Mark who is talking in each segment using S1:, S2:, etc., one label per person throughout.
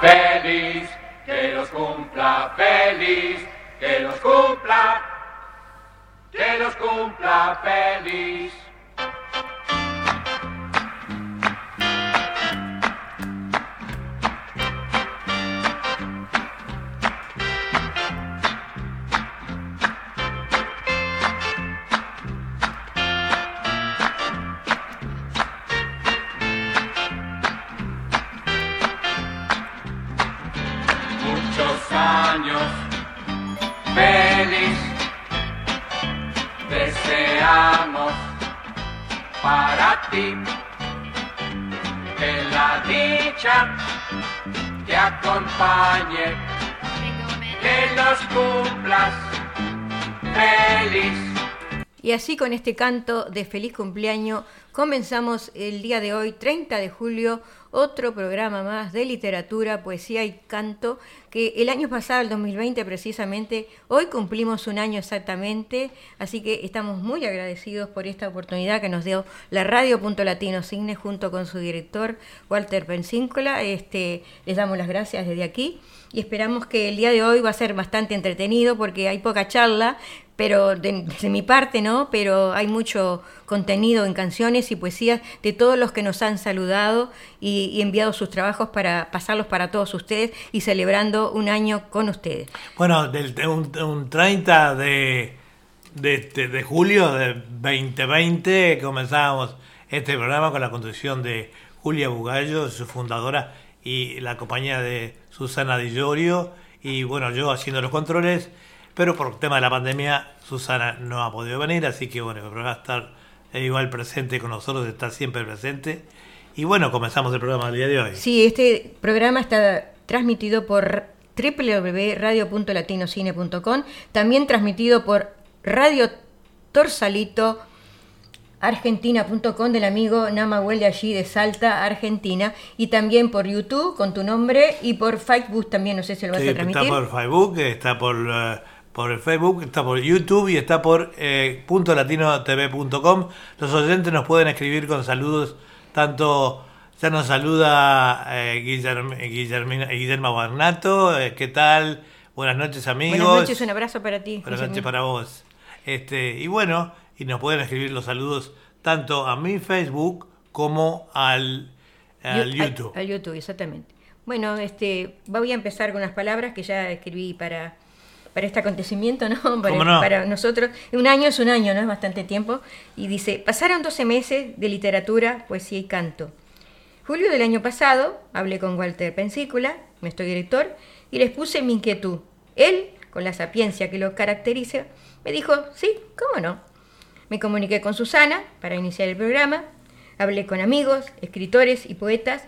S1: feliz, que los cumpla feliz, que los cumpla, que los cumpla feliz. Ti que la dicha te acompañe, que los cumplas feliz.
S2: Y así con este canto de feliz cumpleaños comenzamos el día de hoy, 30 de julio, otro programa más de literatura, poesía y canto, que el año pasado, el 2020 precisamente, hoy cumplimos un año exactamente, así que estamos muy agradecidos por esta oportunidad que nos dio la Radio Punto Latino Cigne junto con su director Walter Pensíncola. Este, les damos las gracias desde aquí y esperamos que el día de hoy va a ser bastante entretenido porque hay poca charla, pero de, mi parte no, pero hay mucho contenido en canciones y poesías de todos los que nos han saludado y, enviado sus trabajos para pasarlos para todos ustedes y celebrando un año con ustedes.
S3: Bueno, del, un, un 30 de, de, de, de julio de 2020 comenzábamos este programa con la conducción de Julia Bugallo, su fundadora, y la compañía de Susana Di Llorio, y bueno, yo haciendo los controles pero por tema de la pandemia Susana no ha podido venir, así que bueno, va a estar igual presente con nosotros, está siempre presente. Y bueno, comenzamos el programa del día de hoy.
S2: Sí, este programa está transmitido por www.radio.latinocine.com, también transmitido por Radio Torsalito argentina.com del amigo Namahuel de allí de Salta, Argentina, y también por YouTube con tu nombre y por Facebook también, no sé si lo vas
S3: sí,
S2: a transmitir.
S3: Está por Facebook, está por... Uh por el Facebook, está por YouTube y está por eh, .latinotv.com. Los oyentes nos pueden escribir con saludos, tanto ya nos saluda eh, Guillermo, Guillermo, Guillermo Barnato, eh, ¿qué tal? Buenas noches amigos.
S2: Buenas noches, un abrazo para ti.
S3: Buenas noches para vos. Este, y bueno, y nos pueden escribir los saludos tanto a mi Facebook como al, al YouTube.
S2: Al, al YouTube, exactamente. Bueno, este, voy a empezar con unas palabras que ya escribí para para este acontecimiento, ¿no? Para,
S3: no?
S2: para, nosotros. Un año es un año, ¿no? Es bastante tiempo. Y dice, pasaron 12 meses de literatura, poesía y canto. Julio del año pasado, hablé con Walter Pensícula, nuestro director, y les puse mi inquietud. Él, con la sapiencia que lo caracteriza, me dijo, sí, ¿cómo no? Me comuniqué con Susana para iniciar el programa, hablé con amigos, escritores y poetas,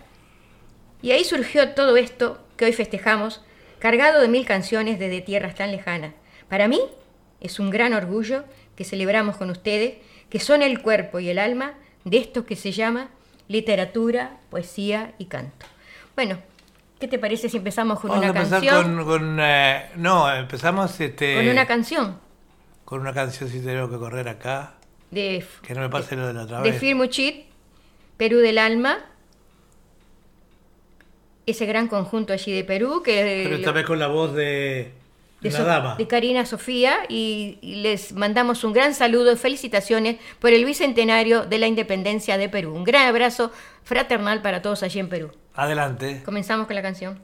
S2: y ahí surgió todo esto que hoy festejamos cargado de mil canciones desde tierras tan lejanas. Para mí es un gran orgullo que celebramos con ustedes, que son el cuerpo y el alma de esto que se llama literatura, poesía y canto. Bueno, ¿qué te parece si empezamos con
S3: Vamos
S2: una
S3: a empezar
S2: canción?
S3: Con, con eh, no, empezamos este,
S2: Con una canción
S3: con una canción si tengo que correr acá.
S2: de,
S3: Que no me pase lo de la otra
S2: de
S3: vez.
S2: Firmuchit, Perú del Alma, ese gran conjunto allí de Perú que
S3: Pero esta
S2: lo-
S3: vez con la voz de,
S2: de,
S3: una
S2: So-
S3: dama.
S2: de Karina Sofía y, y les mandamos un gran saludo y felicitaciones por el bicentenario de la independencia de Perú. Un gran abrazo fraternal para todos allí en Perú.
S3: Adelante.
S2: Comenzamos con la canción.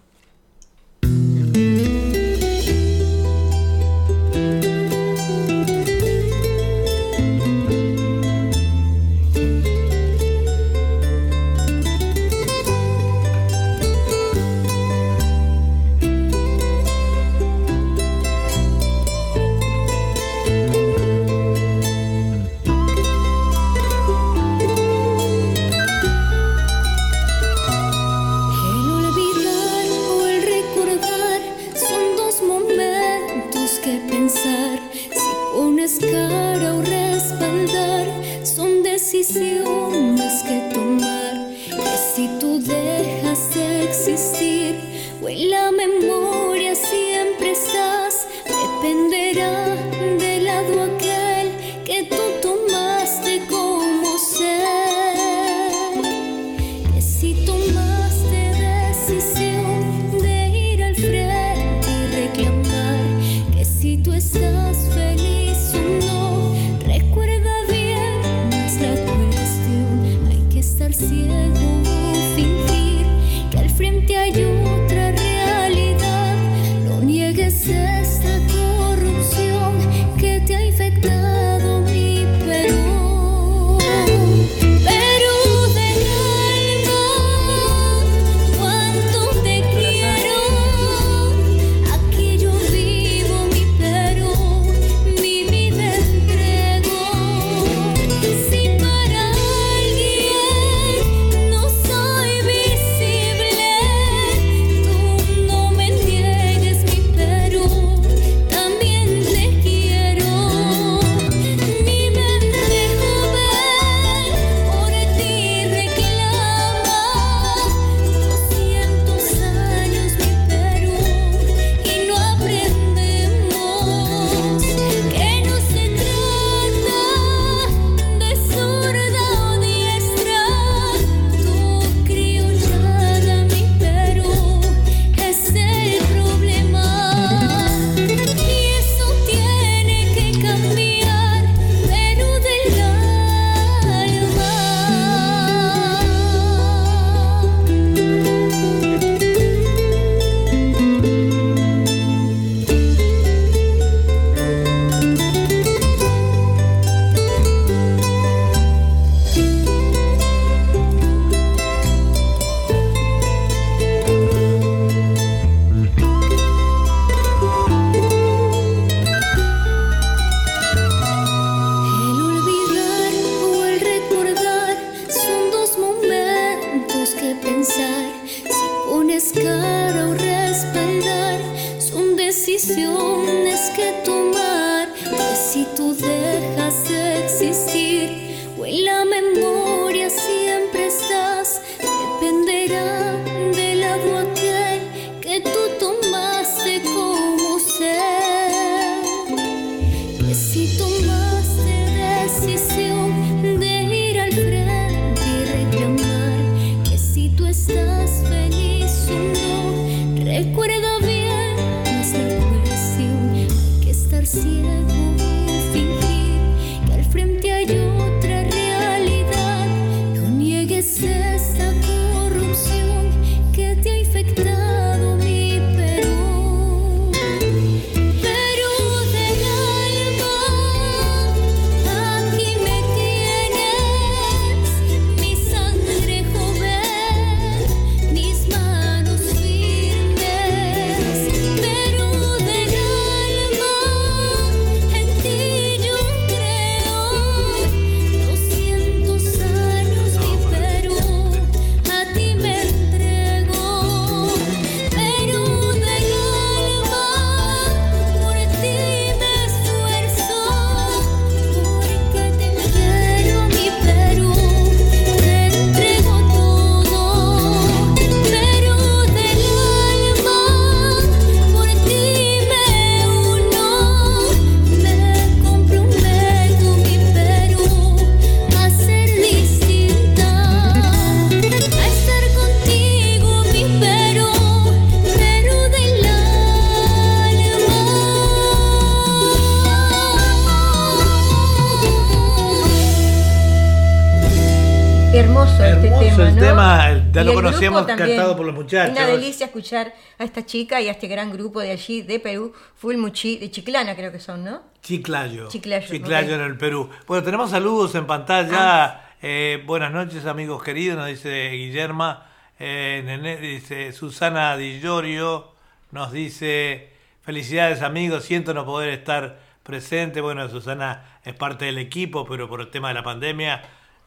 S3: Ya
S2: Y
S3: lo conocíamos cantado por los muchachos.
S2: Una delicia escuchar a esta chica y a este gran grupo de allí, de Perú, Fulmuchi, de Chiclana creo que son, ¿no?
S3: Chiclayo.
S2: Chiclayo, ok.
S3: en el Perú. Bueno, tenemos saludos en pantalla. Eh, buenas noches, amigos queridos, nos dice Guillerma. Eh, Nené dice Susana Di Llorio. Nos dice felicidades, amigos. Siento no poder estar presente. Bueno, Susana es parte del equipo, pero por el tema de la pandemia,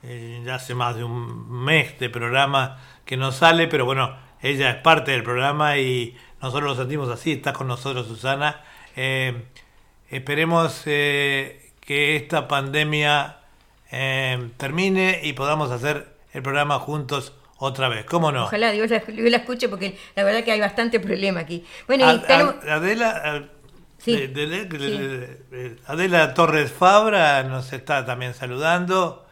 S3: eh, ya hace más de un mes de programa que no sale, pero bueno, ella es parte del programa y nosotros lo sentimos así. Está con nosotros, Susana. Eh, Esperemos eh, que esta pandemia eh, termine y podamos hacer el programa juntos otra vez. ¿Cómo no?
S2: Ojalá Dios la, Dios la escuche porque la verdad que hay bastante problema aquí. Bueno, y
S3: Adela,
S2: Sí,
S3: de- de- de-
S2: sí.
S3: de- de- Adela Torres Fabra nos está también saludando.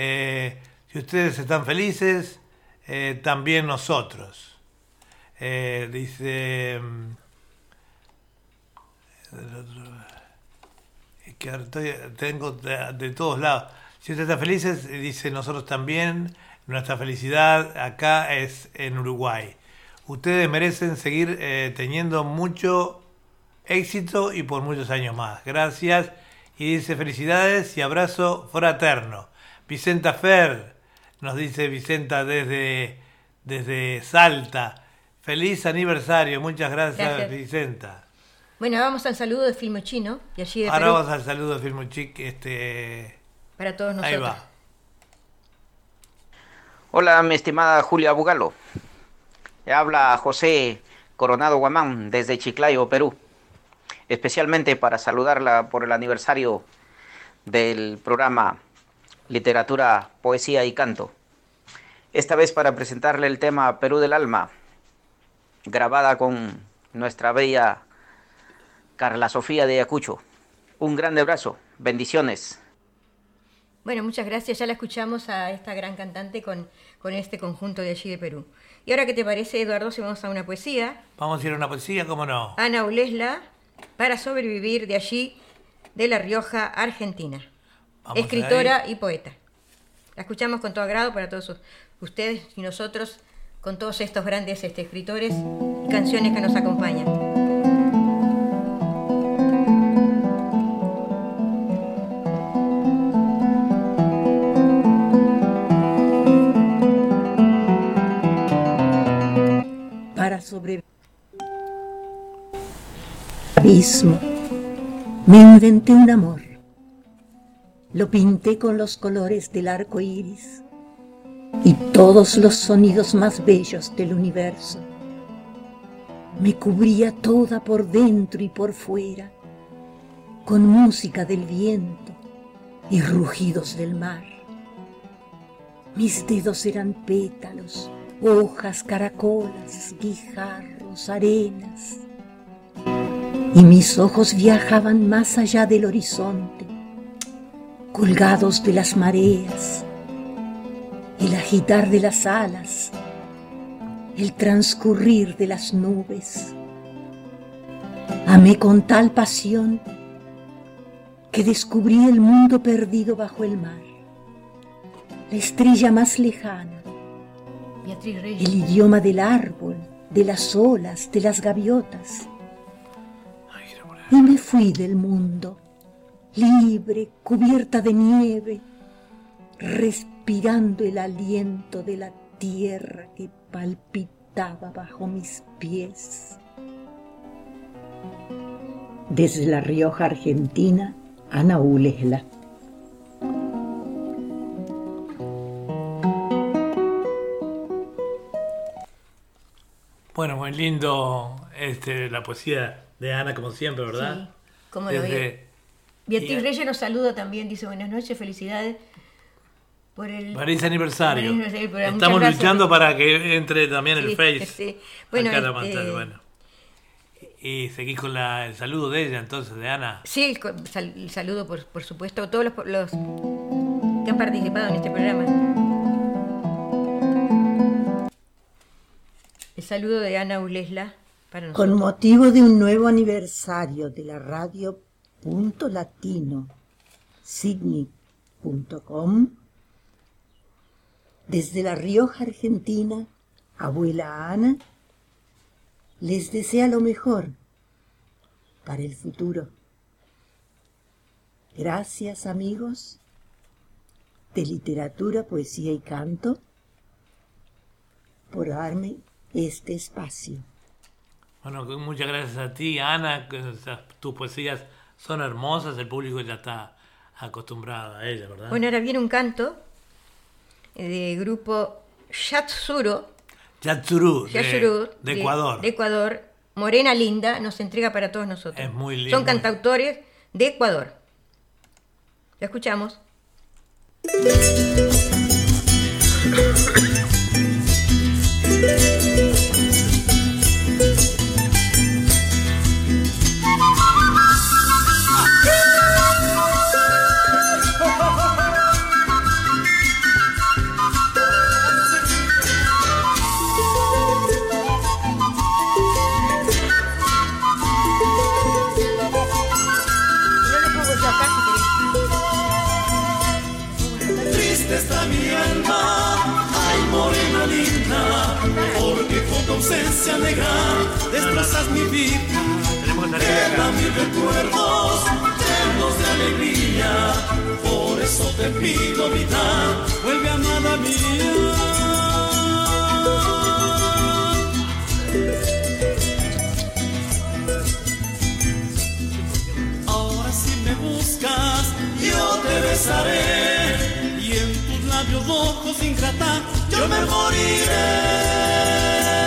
S3: Eh, si ustedes están felices, eh, también nosotros. Eh, dice... mm, que estoy- tengo de, de todos lados. Si ustedes están felices, dice nosotros también. Nuestra felicidad acá es en Uruguay. Ustedes merecen seguir teniendo mucho éxito y por muchos años más. Gracias. Y dice felicidades y abrazo fraterno. Vicenta Fer, nos dice Vicenta desde, desde Salta. Feliz aniversario. Muchas gracias,
S2: Gracias.
S3: Vicenta.
S2: Bueno, vamos al saludo de Filmo Chino, de allí de
S3: Ahora
S2: Perú,
S3: vamos al saludo de Filmuchic. Este,
S2: para todos nosotros.
S3: ahí va.
S4: Hola, mi estimada Julia Bugalo. Habla José Coronado Guamán desde Chiclayo, Perú. Especialmente para saludarla por el aniversario del programa Literatura, Poesía y Canto. Esta vez para presentarle el tema Perú del Alma, grabada con nuestra bella Carla Sofía de Ayacucho. Un grande abrazo, bendiciones.
S2: Bueno, muchas gracias. Ya la escuchamos a esta gran cantante con, con este conjunto de allí de Perú. Y ahora, ¿qué te parece, Eduardo, si vamos a una poesía?
S3: Vamos a ir a una poesía, ¿cómo no?
S2: Ana Ulesla, para sobrevivir de allí, de La Rioja, Argentina.
S3: Vamos
S2: Escritora y poeta. La escuchamos con todo agrado para todos us- ustedes y nosotros, con todos estos grandes este, escritores y canciones que nos acompañan.
S5: para sobrevivir. Abismo. Me inventé un amor. Lo pinté con los colores del arco iris y todos los sonidos más bellos del universo. me cubría toda por dentro y por fuera, con música del viento y rugidos del mar. Mis dedos eran pétalos, hojas, caracolas, guijarros, arenas. Y mis ojos viajaban más allá del horizonte, colgados de las mareas, el agitar de las alas, el transcurrir de las nubes. Amé con tal pasión que descubrí el mundo perdido bajo el mar, la estrella más lejana, el idioma del árbol, de las olas, de las gaviotas. Y me fui del mundo, libre, cubierta de nieve, respirando el aliento de la tierra que palpitaba bajo mis pies. Desde La Rioja, Argentina, Ana Ulesla.
S3: Bueno, muy lindo este, la poesía de Ana, como siempre, ¿verdad?
S2: Sí, como lo ve. Beatriz Reyes nos saluda también, dice buenas noches, felicidades por el
S3: feliz aniversario. Estamos luchando para que entre también el Face. Sí.
S2: Bueno,
S3: acá la este, bueno. Y seguís con la, el saludo de ella, entonces, de Ana.
S2: Sí, el, saludo, por, por, supuesto, a todos los, los que han participado en este programa. El saludo de Ana Ulesla para nosotros.
S5: Con motivo de un nuevo aniversario de la radio Sydney.com desde La Rioja, Argentina, abuela Ana les desea lo mejor para el futuro. Gracias amigos de literatura, poesía y canto por darme este espacio.
S3: Bueno, muchas gracias a ti, Ana. Tus poesías son hermosas, el público ya está acostumbrado a ellas, ¿verdad?
S2: Bueno, ahora viene un canto de grupo Yatsuro
S3: Yatsuru, de, Ecuador.
S2: De Ecuador. Morena Linda nos entrega para todos nosotros.
S3: Es muy lindo.
S2: Son cantautores de Ecuador. ¿La escuchamos?
S6: Recuerdos llenos de alegría. Por eso te pido vida, vuelve amada mía. Ahora si me buscas, yo te besaré y en tus labios rojos ingrata yo me moriré.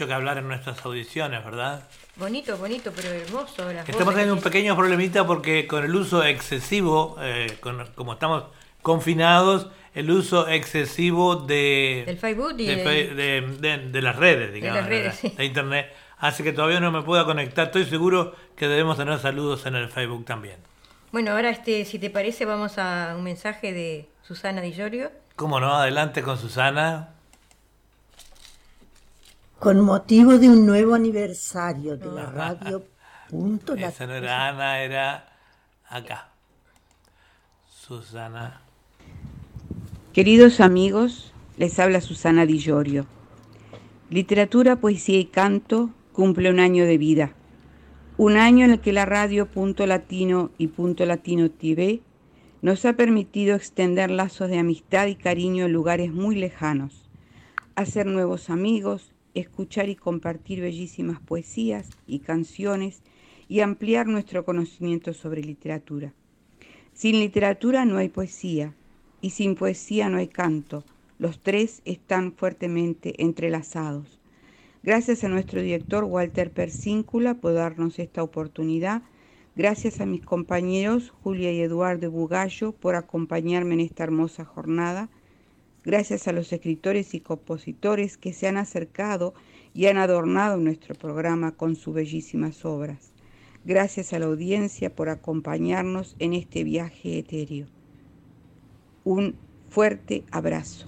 S3: Mucho que hablar en nuestras audiciones, ¿verdad?
S2: Bonito, bonito, pero hermoso. Las
S3: Estamos teniendo un
S2: que-
S3: pequeño problemita porque con el uso excesivo, eh, con- como estamos confinados, el uso excesivo de,
S2: Del Facebook y
S3: de, de- de- de las redes, digamos,
S2: las redes,
S3: de,
S2: sí.
S3: de internet, hace que todavía no me pueda conectar. Estoy seguro que debemos tener saludos en el Facebook también.
S2: Bueno, ahora, este, si te parece, vamos a un mensaje de Susana Di Llorio.
S3: ¿Cómo no? Adelante con Susana.
S5: Con motivo de un nuevo aniversario de la radio Punto
S3: Esa no era Ana, era acá. Susana.
S7: Queridos amigos, les habla Susana Di Llorio. Literatura, poesía y canto cumple un año de vida. Un año en el que la radio Punto Latino y Punto Latino TV nos ha permitido extender lazos de amistad y cariño en lugares muy lejanos, hacer nuevos amigos, escuchar y compartir bellísimas poesías y canciones y ampliar nuestro conocimiento sobre literatura. Sin literatura no hay poesía y sin poesía no hay canto. Los tres están fuertemente entrelazados. Gracias a nuestro director Walter Persíncula por darnos esta oportunidad. Gracias a mis compañeros Julia y Eduardo Bugallo por acompañarme en esta hermosa jornada. Gracias a los escritores y compositores que se han acercado y han adornado nuestro programa con sus bellísimas obras. Gracias a la audiencia por acompañarnos en este viaje etéreo. Un fuerte abrazo.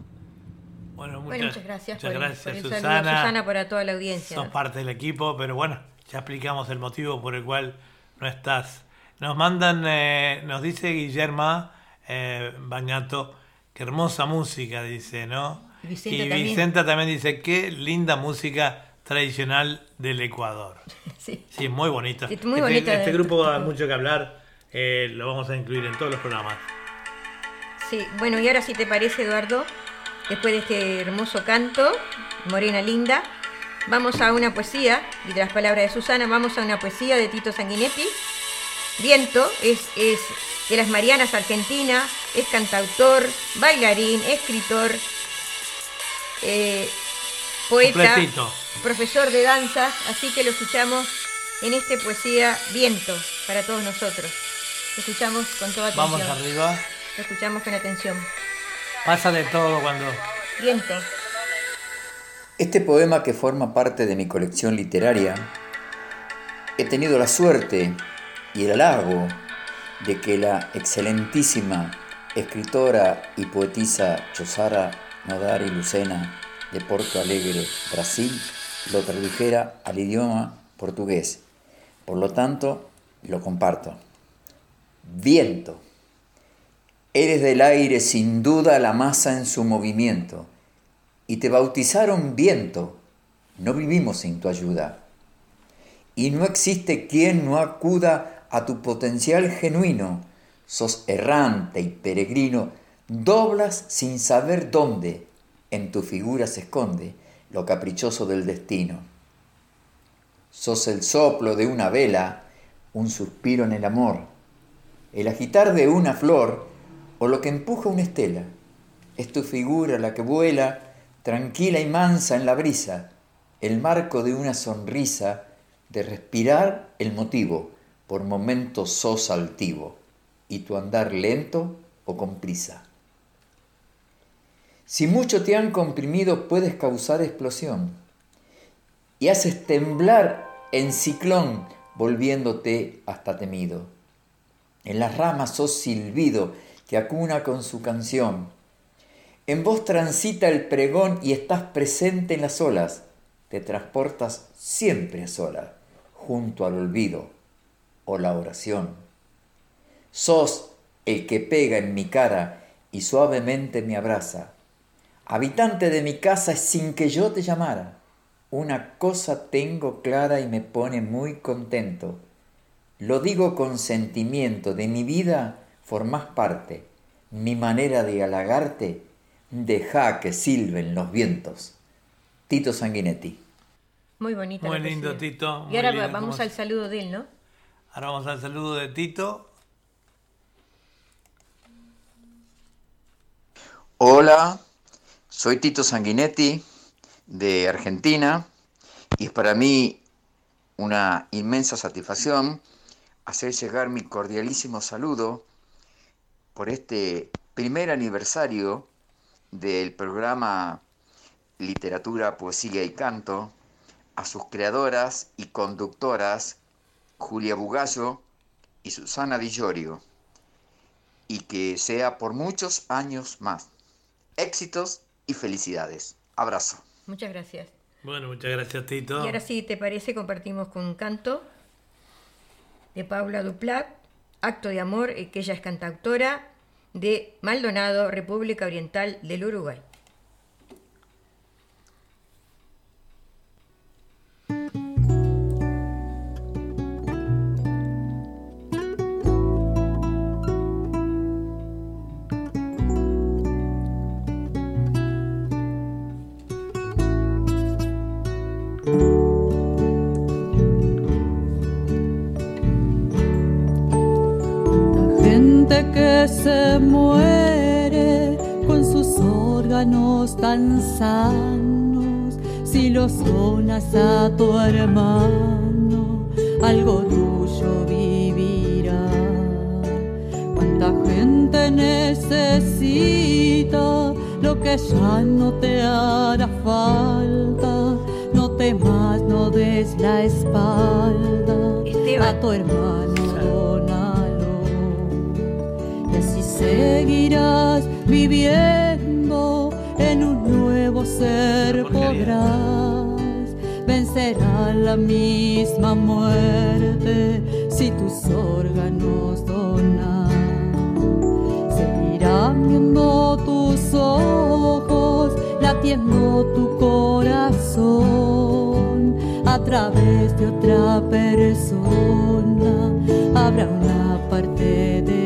S3: Bueno, muchas,
S2: Bueno, muchas gracias
S3: muchas
S2: por,
S3: gracias,
S2: por saludo,
S3: Susana.
S2: Susana, para toda la audiencia.
S3: Sos parte del equipo, pero bueno, ya explicamos el motivo por el cual no estás. Nos mandan, eh, nos dice Guillermo eh, Bañato, qué hermosa música, dice, ¿no?
S2: Y Vicenta
S3: y
S2: también.
S3: Vicenta también dice, qué linda música tradicional del Ecuador.
S2: Sí.
S3: Sí, muy bonita.
S2: Sí, muy
S3: este,
S2: bonita.
S3: este grupo da mucho que hablar, eh, lo vamos a incluir en todos los programas.
S2: Sí, bueno, y ahora si te parece, Eduardo, después de este hermoso canto, Morena Linda, vamos a una poesía, y de las palabras de Susana, vamos a una poesía de Tito Sanguinetti. Viento es, es de las Marianas Argentina, es cantautor, bailarín, escritor, eh, poeta,
S3: Completito.
S2: profesor de danzas, así que lo escuchamos en este poesía Viento para todos nosotros. Lo escuchamos con toda atención.
S3: Vamos arriba.
S2: Lo escuchamos con atención.
S3: Pasa de todo cuando...
S2: Viento.
S8: Este poema que forma parte de mi colección literaria, he tenido la suerte y el halago de que la excelentísima escritora y poetisa Chosara Nodari Lucena de Porto Alegre, Brasil, lo tradujera al idioma portugués. Por lo tanto, lo comparto. Viento. Eres del aire sin duda la masa en su movimiento y te bautizaron viento. No vivimos sin tu ayuda. Y no existe quien no acuda a tu potencial genuino. Sos errante y peregrino, doblas sin saber dónde. En tu figura se esconde lo caprichoso del destino. Sos el soplo de una vela, un suspiro en el amor, el agitar de una flor o lo que empuja una estela. Es tu figura la que vuela tranquila y mansa en la brisa, el marco de una sonrisa, de respirar el motivo, por momentos sos altivo, y tu andar lento o con prisa. Si mucho te han comprimido puedes causar explosión, y haces temblar en ciclón, volviéndote hasta temido. En las ramas sos silbido que acuna con su canción, en vos transita el pregón y estás presente en las olas. Te transportas siempre sola, junto al olvido o la oración. Sos el que pega en mi cara y suavemente me abraza. Habitante de mi casa sin que yo te llamara. Una cosa tengo clara y me pone muy contento. Lo digo con sentimiento, de mi vida formás parte. Mi manera de halagarte deja que silben los vientos. Tito Sanguinetti.
S2: Muy bonita.
S3: Muy lindo. Tito, muy
S2: Y ahora
S3: lindo,
S2: vamos
S3: ¿cómo
S2: al saludo de él, ¿no?
S3: Ahora vamos al saludo de Tito.
S9: Hola, soy Tito Sanguinetti de Argentina y es para mí una inmensa satisfacción hacer llegar mi cordialísimo saludo por este primer aniversario del programa Literatura, Poesía y Canto a sus creadoras y conductoras Julia Bugallo y Susana Di y que sea por muchos años más. Éxitos y felicidades. Abrazo.
S2: Muchas gracias.
S3: Bueno, muchas gracias, Tito.
S2: Y ahora sí, ¿te parece? Compartimos con un canto de Paula Duplat, Acto de Amor, eh, que ella es cantautora de Maldonado, República Oriental del Uruguay.
S10: Órganos tan sanos, si lo sonas a tu hermano, algo tuyo vivirá. Cuánta gente necesita lo que ya no te hará falta, no temas, no des la espalda a tu hermano seguirás viviendo. en un ser podrás vencer a la misma muerte si tus órganos donas seguirán viendo tus ojos latiendo tu corazón. A través de otra persona habrá una parte de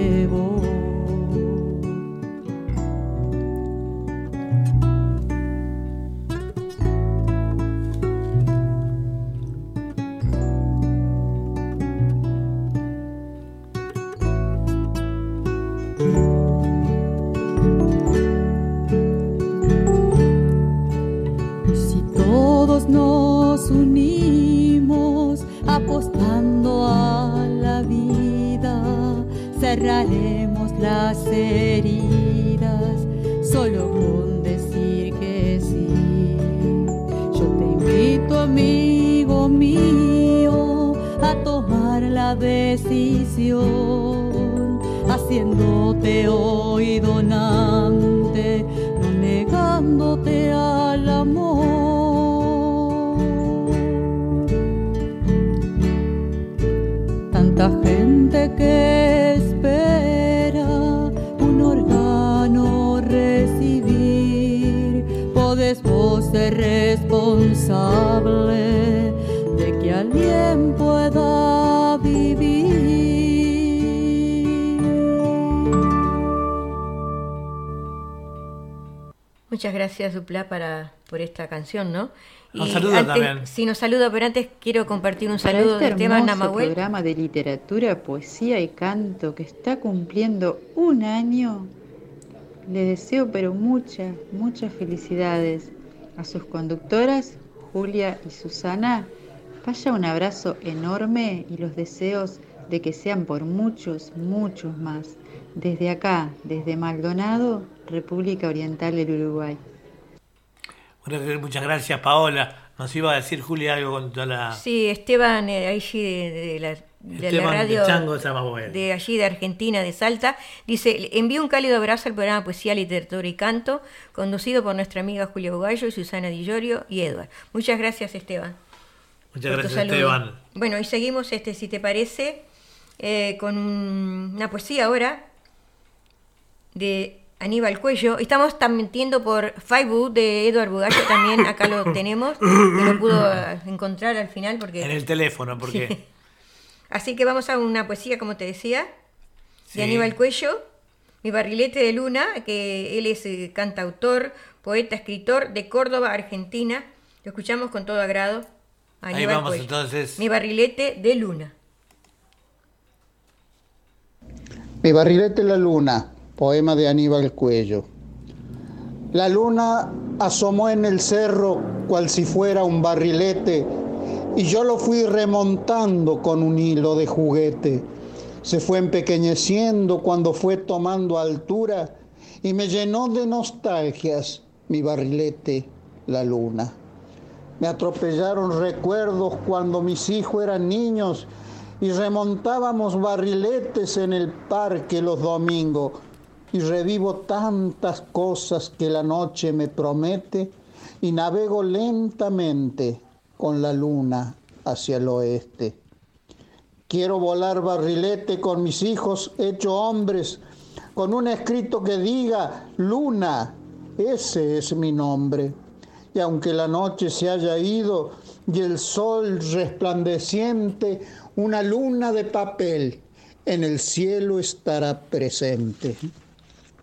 S2: gracias, Dupla, para, por esta canción, ¿no?
S3: Un saludo también.
S2: Sí, nos saluda, pero antes quiero compartir un saludo
S11: este
S2: de Esteban
S11: Namahuel. programa de literatura, poesía y canto que está cumpliendo un año, le deseo pero muchas, muchas felicidades a sus conductoras, Julia y Susana, vaya un abrazo enorme y los deseos de que sean por muchos, muchos más. Desde acá, desde Maldonado, República Oriental del Uruguay.
S3: Muchas gracias, Paola. Nos iba a decir Julia algo con toda la...
S2: Sí, Esteban, eh, ahí de, la de la radio de, allí de Argentina, de Salta, dice, envío un cálido abrazo al programa Poesía, Literatura y Canto, conducido por nuestra amiga Julia Bugallo, Susana Di y Edward. Muchas gracias, Esteban.
S3: Muchas gracias, Esteban.
S2: Bueno, y seguimos, este, si te parece, eh, con una poesía ahora de Aníbal Cuello. Estamos transmitiendo por Facebook de Edward Bugallo, también acá lo tenemos, que no pudo encontrar al final porque...
S3: En el teléfono, porque...
S2: Así que vamos a una poesía, como te decía, de Aníbal Cuello, Mi barrilete de luna, que él es eh, cantautor, poeta, escritor de Córdoba, Argentina. Lo escuchamos con todo agrado.
S3: Ahí vamos entonces.
S2: Mi barrilete de luna.
S12: Mi barrilete de la luna, poema de Aníbal Cuello. La luna asomó en el cerro cual si fuera un barrilete y yo lo fui remontando con un hilo de juguete. Se fue empequeñeciendo cuando fue tomando altura y me llenó de nostalgias mi barrilete, la luna. Me atropellaron recuerdos cuando mis hijos eran niños y remontábamos barriletes en el parque los domingos y revivo tantas cosas que la noche me promete y navego lentamente con la luna hacia el oeste. Quiero volar barrilete con mis hijos hecho hombres, con un escrito que diga, luna, ese es mi nombre. Y aunque la noche se haya ido y el sol resplandeciente, una luna de papel en el cielo estará presente.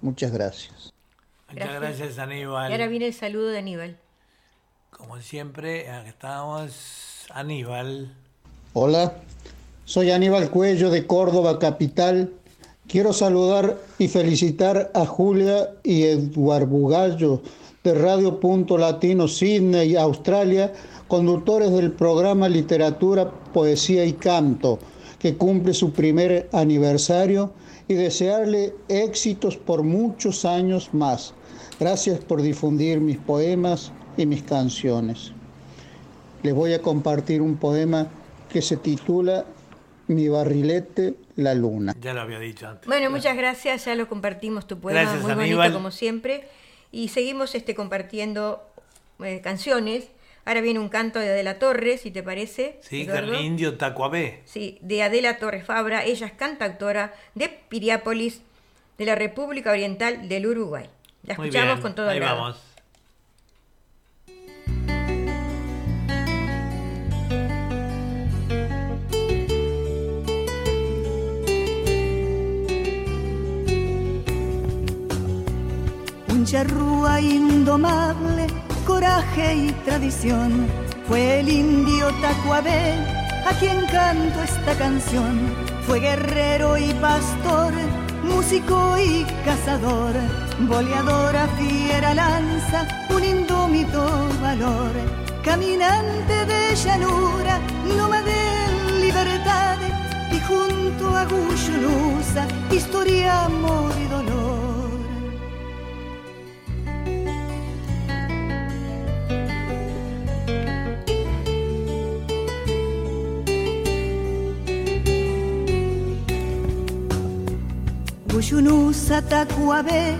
S12: Muchas gracias.
S3: Muchas gracias, Aníbal.
S2: Y ahora viene el saludo de Aníbal.
S3: Como siempre, aquí estamos, Aníbal.
S12: Hola, soy Aníbal Cuello de Córdoba Capital. Quiero saludar y felicitar a Julia y Eduard Bugallo de Radio Punto Latino Sydney, Australia, conductores del programa Literatura, Poesía y Canto, que cumple su primer aniversario y desearle éxitos por muchos años más. Gracias por difundir mis poemas y mis canciones. Les voy a compartir un poema que se titula Mi barrilete, la luna.
S3: Ya lo había dicho antes.
S2: Bueno, muchas gracias, ya lo compartimos tu poema,
S3: Gracias,
S2: muy
S3: Aníbal.
S2: bonito como siempre. Y seguimos este, compartiendo eh, canciones. Ahora viene un canto de Adela Torres, si te parece.
S3: Sí,
S2: Eduardo.
S3: con el indio Tacuabé.
S2: Sí, de Adela Torres Fabra. Ella es cantautora de Piriápolis, de la República Oriental del Uruguay. La
S3: Muy
S2: escuchamos
S3: bien,
S2: con todo
S3: Ahí
S2: agrado.
S3: vamos.
S13: Un charrúa indomable, coraje y tradición. Fue el indio Tacuabé a quien canto esta canción. Fue guerrero y pastor, músico y cazador, boleadora, fiera lanza, un indómito valor. Caminante de llanura, nómade en libertad, y junto a Guyunusa, historia, amor y dolor. Guyunusa, Tacuabé,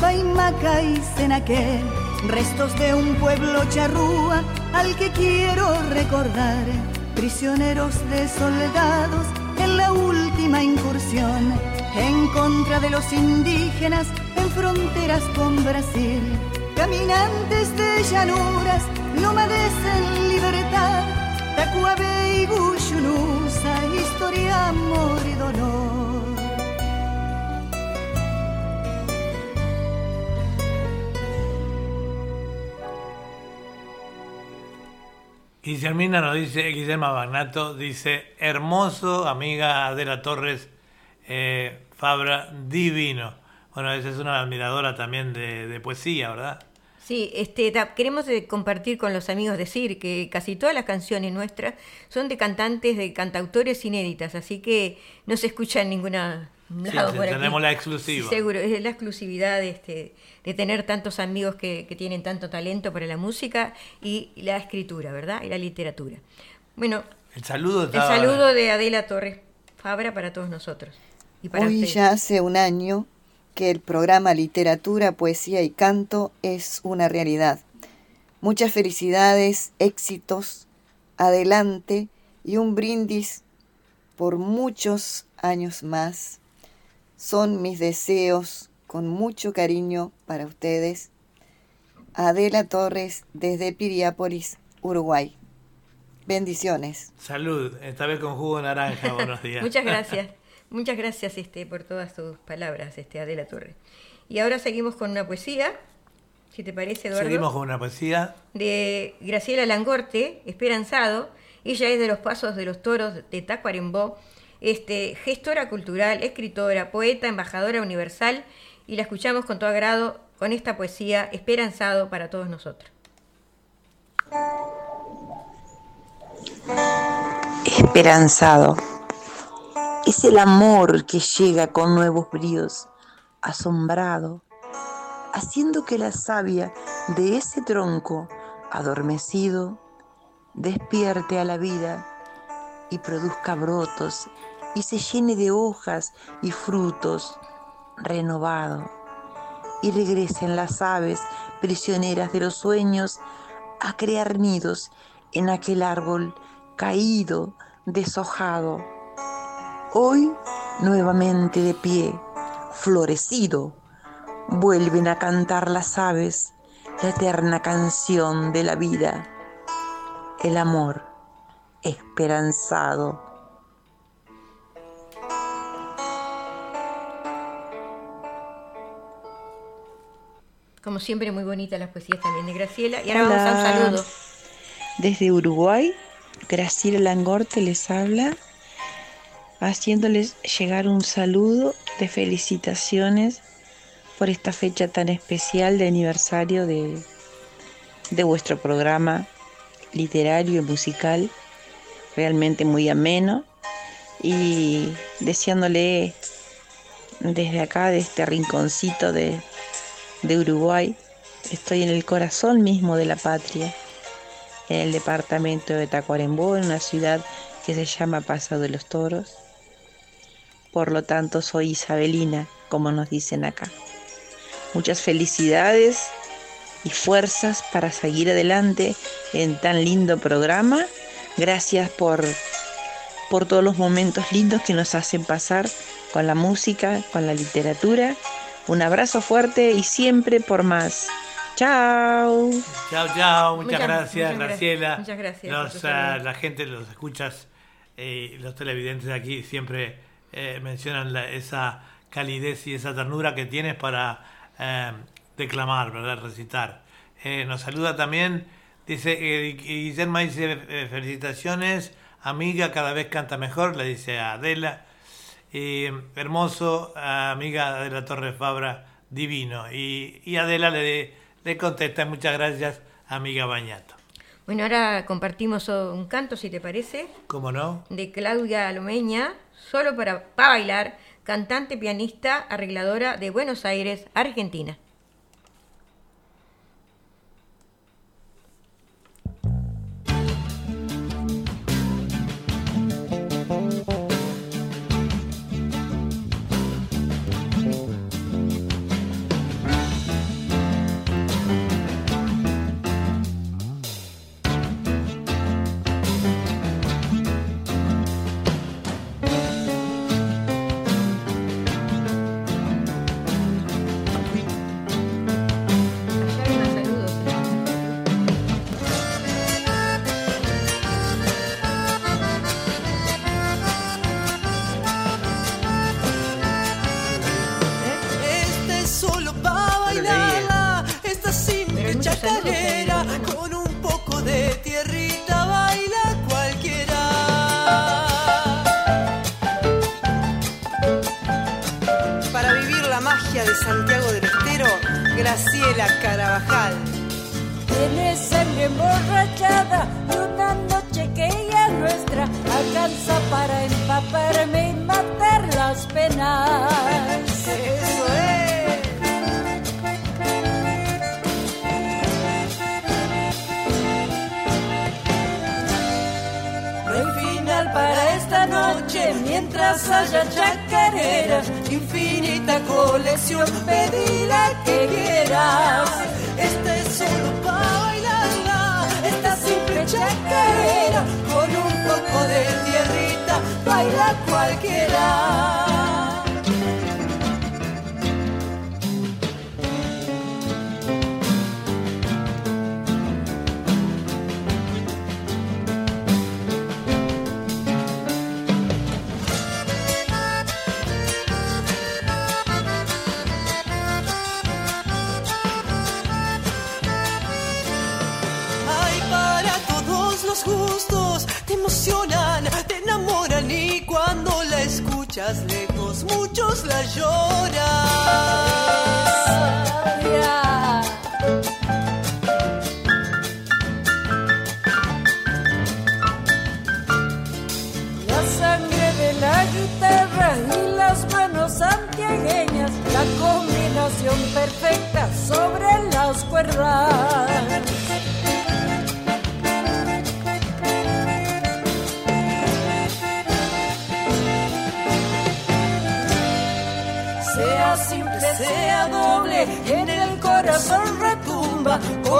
S13: Baimaca y Senaqué, restos de un pueblo charrúa al que quiero recordar, prisioneros de soldados en la última incursión, en contra de los indígenas en fronteras con Brasil, caminantes de llanuras, nómades en libertad, Tacuabé y Guyunusa, historia, amor y dolor.
S3: Guillermina nos dice, Guillermo Bagnato dice, hermoso, amiga Adela Torres, eh, Fabra, divino. Bueno, esa es una admiradora también de, poesía, ¿verdad?
S2: Sí, este, queremos eh, compartir con los amigos decir que casi todas las canciones nuestras son de cantantes, de cantautores inéditas, así que no se escucha en ninguna
S3: Sí,
S2: aquí.
S3: tenemos la exclusiva.
S2: Sí, seguro, es la exclusividad este, de tener tantos amigos que, que tienen tanto talento para la música y la escritura, ¿verdad? Y la literatura. Bueno,
S3: El saludo
S2: el saludo de Adela Torres Fabra para todos nosotros. Y para
S14: Hoy
S2: ustedes.
S14: ya hace un año que el programa Literatura, Poesía y Canto es una realidad. Muchas felicidades, éxitos, adelante y un brindis por muchos años más. Son mis deseos con mucho cariño para ustedes. Adela Torres desde Piriápolis, Uruguay. Bendiciones.
S3: Salud, esta vez con jugo de naranja, buenos días.
S2: Muchas gracias. Muchas gracias este, por todas tus palabras, este, Adela Torres. Y ahora seguimos con una poesía, si te parece, Eduardo.
S3: Seguimos con una poesía.
S2: De Graciela Langorte, Esperanzado. Ella es de los Pasos de los Toros de Tacuarembó, este, gestora cultural, escritora, poeta, embajadora universal. Y la escuchamos con todo agrado con esta poesía esperanzado para todos nosotros.
S15: Esperanzado. Es el amor que llega con nuevos bríos, asombrado, haciendo que la savia de ese tronco adormecido despierte a la vida y produzca brotos y se llene de hojas y frutos renovado y regresen las aves prisioneras de los sueños a crear nidos en aquel árbol caído, deshojado. Hoy, nuevamente de pie, florecido, vuelven a cantar las aves la eterna canción de la vida, el amor esperanzado.
S2: Como siempre, muy bonitas las poesías también de Graciela. Y ahora vamos a un saludo.
S15: Desde Uruguay, Graciela Langorte les habla, haciéndoles llegar un saludo de felicitaciones por esta fecha tan especial de aniversario de, de vuestro programa literario y musical, realmente muy ameno, y deseándole desde acá, de este rinconcito de, de Uruguay, estoy en el corazón mismo de la patria, en el departamento de Tacuarembó, en una ciudad que se llama Paso de los Toros. Por lo tanto, soy isabelina, como nos dicen acá. Muchas felicidades y fuerzas para seguir adelante en tan lindo programa. Gracias por, por todos los momentos lindos que nos hacen pasar con la música, con la literatura un abrazo fuerte y siempre por más. Chao.
S3: Chao, chao. Muchas, gracias, Graciela.
S2: Muchas gracias.
S3: Los, ah, la gente, los escuchas, eh, los televidentes de aquí siempre eh, mencionan esa calidez y esa ternura que tienes para eh, declamar, ¿verdad? Recitar. nos saluda también, dice Guillermo dice felicitaciones, amiga, cada vez canta mejor, le dice a Adela. Y hermoso, amiga de la Torre Fabra, divino. Y, Adela le, le contesta, muchas gracias, amiga Bañato.
S2: Bueno, ahora compartimos un canto, si te parece.
S3: ¿Cómo no?
S2: De Claudia Alomeña, solo para, para bailar, cantante, pianista, arregladora de Buenos Aires, Argentina.
S16: con un poco de tierrita baila cualquiera. Para vivir la magia de Santiago del Estero, Graciela Carabajal.
S17: Tienes sangre emborrachada y una noche que ella nuestra alcanza para empaparme y matar
S16: las penas. mientras haya chacareras, infinita colección, pedí la que quieras. Esta es solo para bailarla, esta simple chacarera, con un poco de tierrita, baila cualquiera. Lejos, muchos la lloran.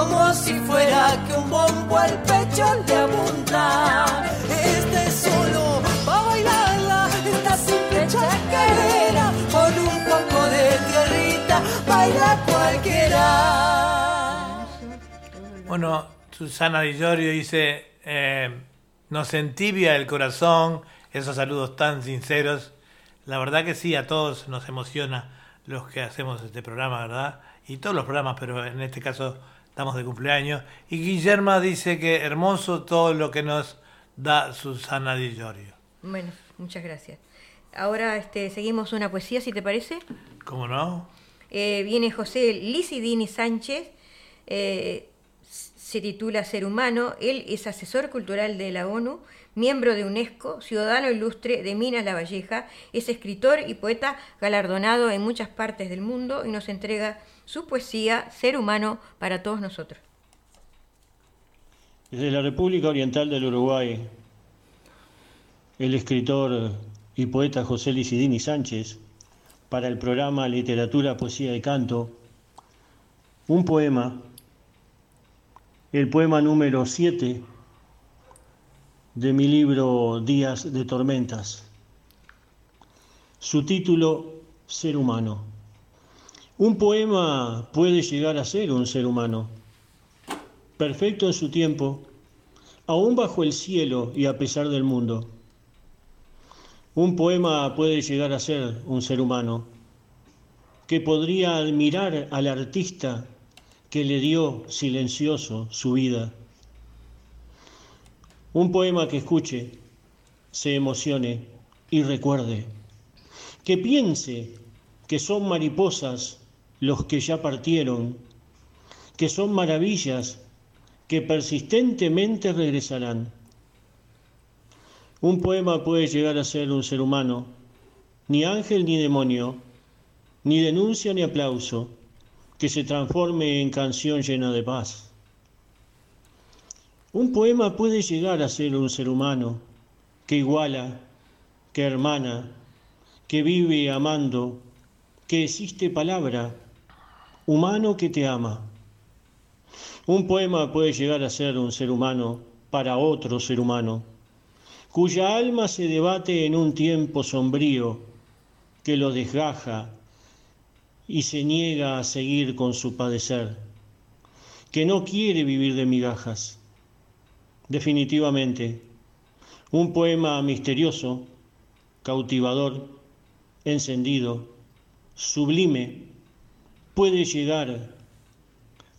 S16: Como si fuera que un bombo al pecho le abunda. Este solo va a bailarla, esta simple chacarera, con un poco de tierrita, baila cualquiera.
S3: Bueno, Susana Di Giorgio dice, eh, nos entibia el corazón, esos saludos tan sinceros. La verdad que sí, a todos nos emociona los que hacemos este programa, ¿verdad? Y todos los programas, pero en este caso estamos de cumpleaños. Y Guillerma dice que hermoso todo lo que nos da Susana Di Giorgio.
S2: Bueno, muchas gracias. Ahora este, seguimos una poesía, si te parece.
S3: ¿Cómo no?
S2: Eh, viene José Licidini Sánchez, eh, se titula Ser Humano, él es asesor cultural de la ONU, miembro de UNESCO, ciudadano ilustre de Minas La Valleja, es escritor y poeta galardonado en muchas partes del mundo y nos entrega su poesía Ser Humano para todos nosotros.
S18: Desde la República Oriental del Uruguay, el escritor y poeta José Licidini Sánchez, para el programa Literatura, Poesía y Canto, un poema, el poema número 7 de mi libro Días de Tormentas. Su título, Ser humano. Un poema puede llegar a ser un ser humano, perfecto en su tiempo, aún bajo el cielo y a pesar del mundo. Un poema puede llegar a ser un ser humano, que podría admirar al artista que le dio silencioso su vida. Un poema que escuche, se emocione y recuerde, que piense que son mariposas los que ya partieron, que son maravillas que persistentemente regresarán. Un poema puede llegar a ser un ser humano, ni ángel ni demonio, ni denuncia ni aplauso, que se transforme en canción llena de paz. Un poema puede llegar a ser un ser humano que iguala, que hermana, que vive amando, que existe palabra, humano que te ama. Un poema puede llegar a ser un ser humano para otro ser humano, cuya alma se debate en un tiempo sombrío que lo desgaja y se niega a seguir con su padecer, que no quiere vivir de migajas. Definitivamente, un poema misterioso, cautivador, encendido, sublime, puede llegar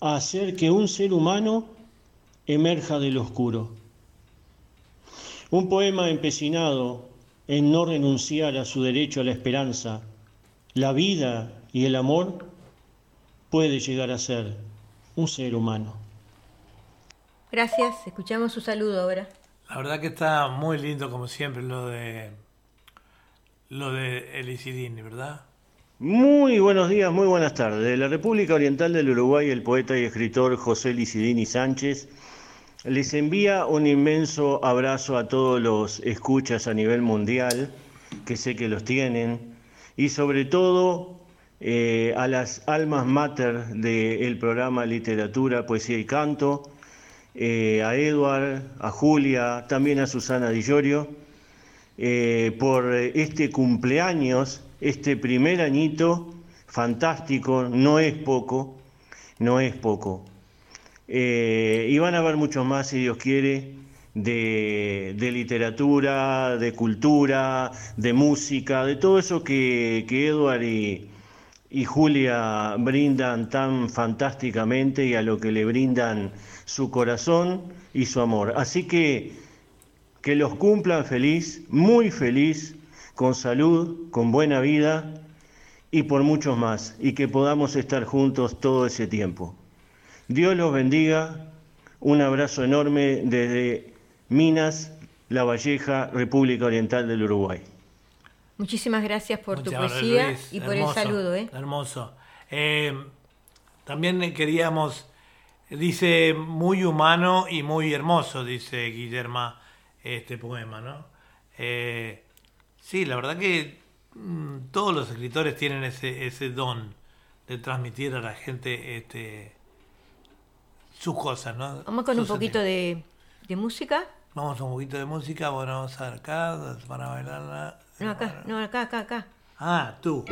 S18: a hacer que un ser humano emerja del oscuro. Un poema empecinado en no renunciar a su derecho a la esperanza, la vida y el amor puede llegar a ser un ser humano.
S2: Gracias, escuchamos su saludo ahora.
S3: La verdad que está muy lindo como siempre lo de lo de Elicidini, ¿verdad?
S18: Muy buenos días, muy buenas tardes. De la República Oriental del Uruguay, el poeta y escritor José Licidini Sánchez les envía un inmenso abrazo a todos los escuchas a nivel mundial, que sé que los tienen, y sobre todo eh, a las almas mater del programa Literatura, Poesía y Canto, eh, a Edward, a Julia, también a Susana Di Llorio, eh, por este cumpleaños, este primer añito fantástico, no es poco, no es poco. Eh, y van a haber muchos más, si Dios quiere, de, literatura, de cultura, de música, de todo eso que, que Edward y Julia brindan tan fantásticamente y a lo que le brindan su corazón y su amor. Así que que los cumplan feliz, muy feliz, con salud, con buena vida y por muchos más, y que podamos estar juntos todo ese tiempo. Dios los bendiga, un abrazo enorme desde Minas, La Valleja, República Oriental del Uruguay.
S2: Muchísimas gracias por tu poesía y por el saludo. ¿eh?
S3: Hermoso. Eh, también queríamos, dice muy humano y muy hermoso, dice Guillermo, este poema, ¿no? Eh, sí, la verdad que mm, todos los escritores tienen ese, ese don de transmitir a la gente este, sus cosas, ¿no?
S2: Vamos con un poquito de, de, música.
S3: Vamos un poquito de música, bueno, vamos a ver acá, para bailarla.
S2: No, acá, no, acá, acá, acá.
S3: Ah, tú.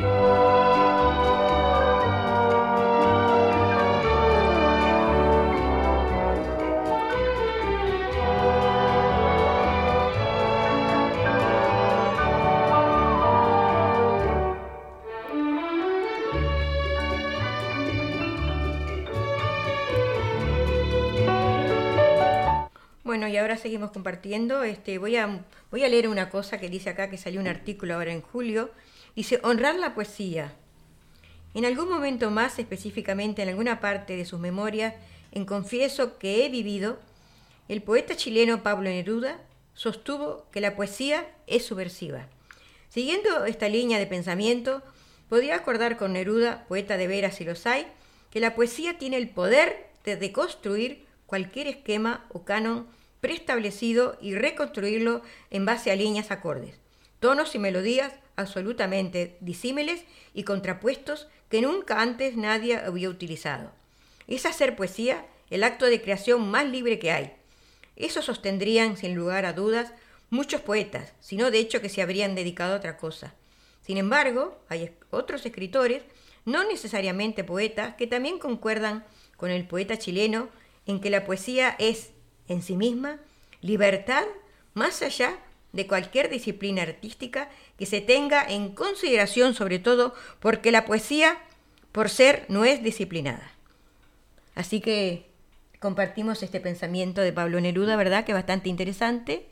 S2: Seguimos compartiendo. Este, voy, a, voy a leer una cosa que dice acá, que salió un artículo ahora en julio. Dice, honrar la poesía. En algún momento más, específicamente en alguna parte de sus memorias, en Confieso que he vivido, el poeta chileno Pablo Neruda sostuvo que la poesía es subversiva. Siguiendo esta línea de pensamiento, podría acordar con Neruda, poeta de veras si los hay, que la poesía tiene el poder de deconstruir cualquier esquema o canon preestablecido y reconstruirlo en base a líneas acordes, tonos y melodías absolutamente disímiles y contrapuestos que nunca antes nadie había utilizado. Es hacer poesía el acto de creación más libre que hay. Eso sostendrían, sin lugar a dudas, muchos poetas, sino de hecho que se habrían dedicado a otra cosa. Sin embargo, hay otros escritores, no necesariamente poetas, que también concuerdan con el poeta chileno en que la poesía es en sí misma, libertad más allá de cualquier disciplina artística que se tenga en consideración, sobre todo porque la poesía, por ser, no es disciplinada. Así que compartimos este pensamiento de Pablo Neruda, ¿verdad? Que es bastante interesante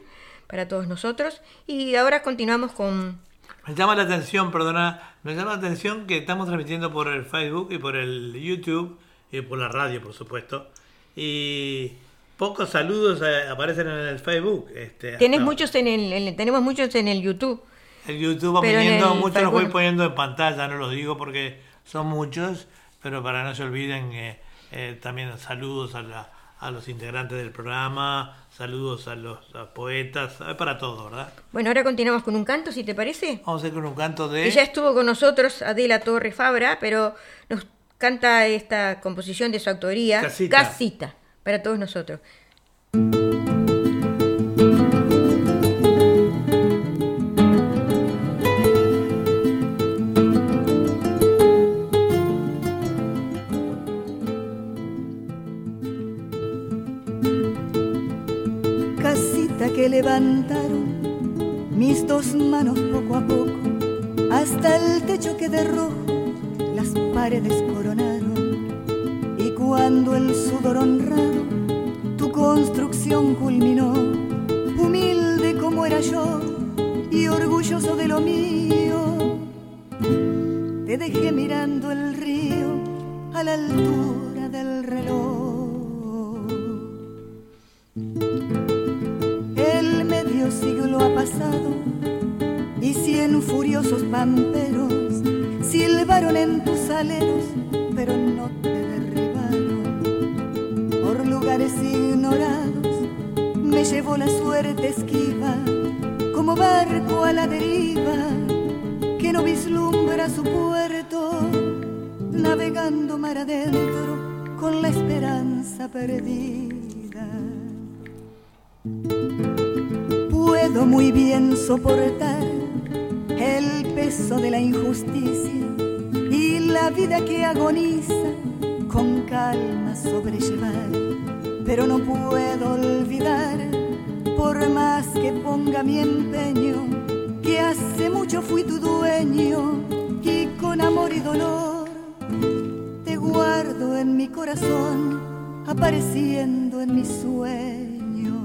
S2: para todos nosotros. Y ahora continuamos con...
S3: Me llama la atención, perdona, me llama la atención que estamos transmitiendo por el Facebook y por el YouTube y por la radio, por supuesto. Y pocos saludos eh, aparecen en el Facebook. Este,
S2: Tienes muchos en el, tenemos muchos en el YouTube.
S3: El YouTube va poniendo, muchos los voy poniendo en pantalla, no los digo porque son muchos, pero para no se olviden eh, eh, también saludos a, a los integrantes del programa, saludos a los poetas, para todo, ¿verdad?
S2: Bueno, ahora continuamos con un canto, si te parece.
S3: Vamos a ir con un canto de...
S2: ya estuvo con nosotros Adela Torre Fabra, pero nos canta esta composición de su autoría, Casita para todos nosotros.
S13: Casita que levantaron mis dos manos poco a poco hasta el techo que de rojo las paredes coronaron cuando el sudor honrado tu construcción culminó, humilde como era yo y orgulloso de lo mío, te dejé mirando el río a la altura del reloj. El medio siglo ha pasado y cien furiosos pamperos silbaron en tus aleros, llevó la suerte esquiva como barco a la deriva que no vislumbra su puerto navegando mar adentro con la esperanza perdida. Puedo muy bien soportar el peso de la injusticia y la vida que agoniza con calma sobrellevar pero no puedo olvidar, por más que ponga mi empeño, que hace mucho fui tu dueño y con amor y dolor te guardo en mi corazón, apareciendo en mi sueño.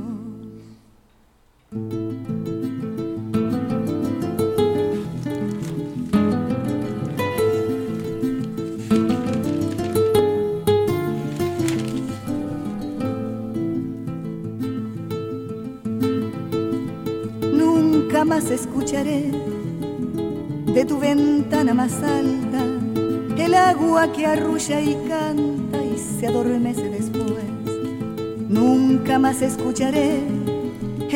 S13: De tu ventana más alta, el agua que arrulla y canta y se adormece después. Nunca más escucharé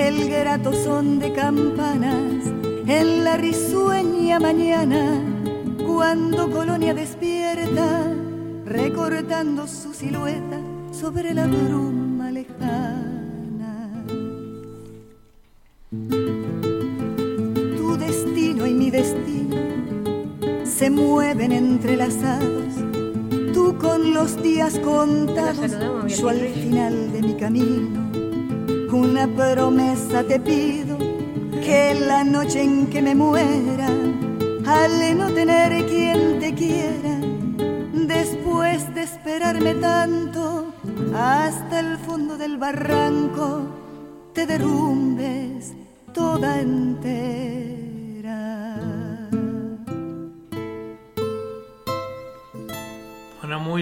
S13: el grato son de campanas en la risueña mañana, cuando Colonia despierta, recortando su silueta sobre la bruma mueven entrelazados, tú con los días contados, yo al final de mi camino. Una promesa te pido que la noche en que me muera, al no tener quien te quiera, después de esperarme tanto hasta el fondo del barranco, te derrumbes toda entera.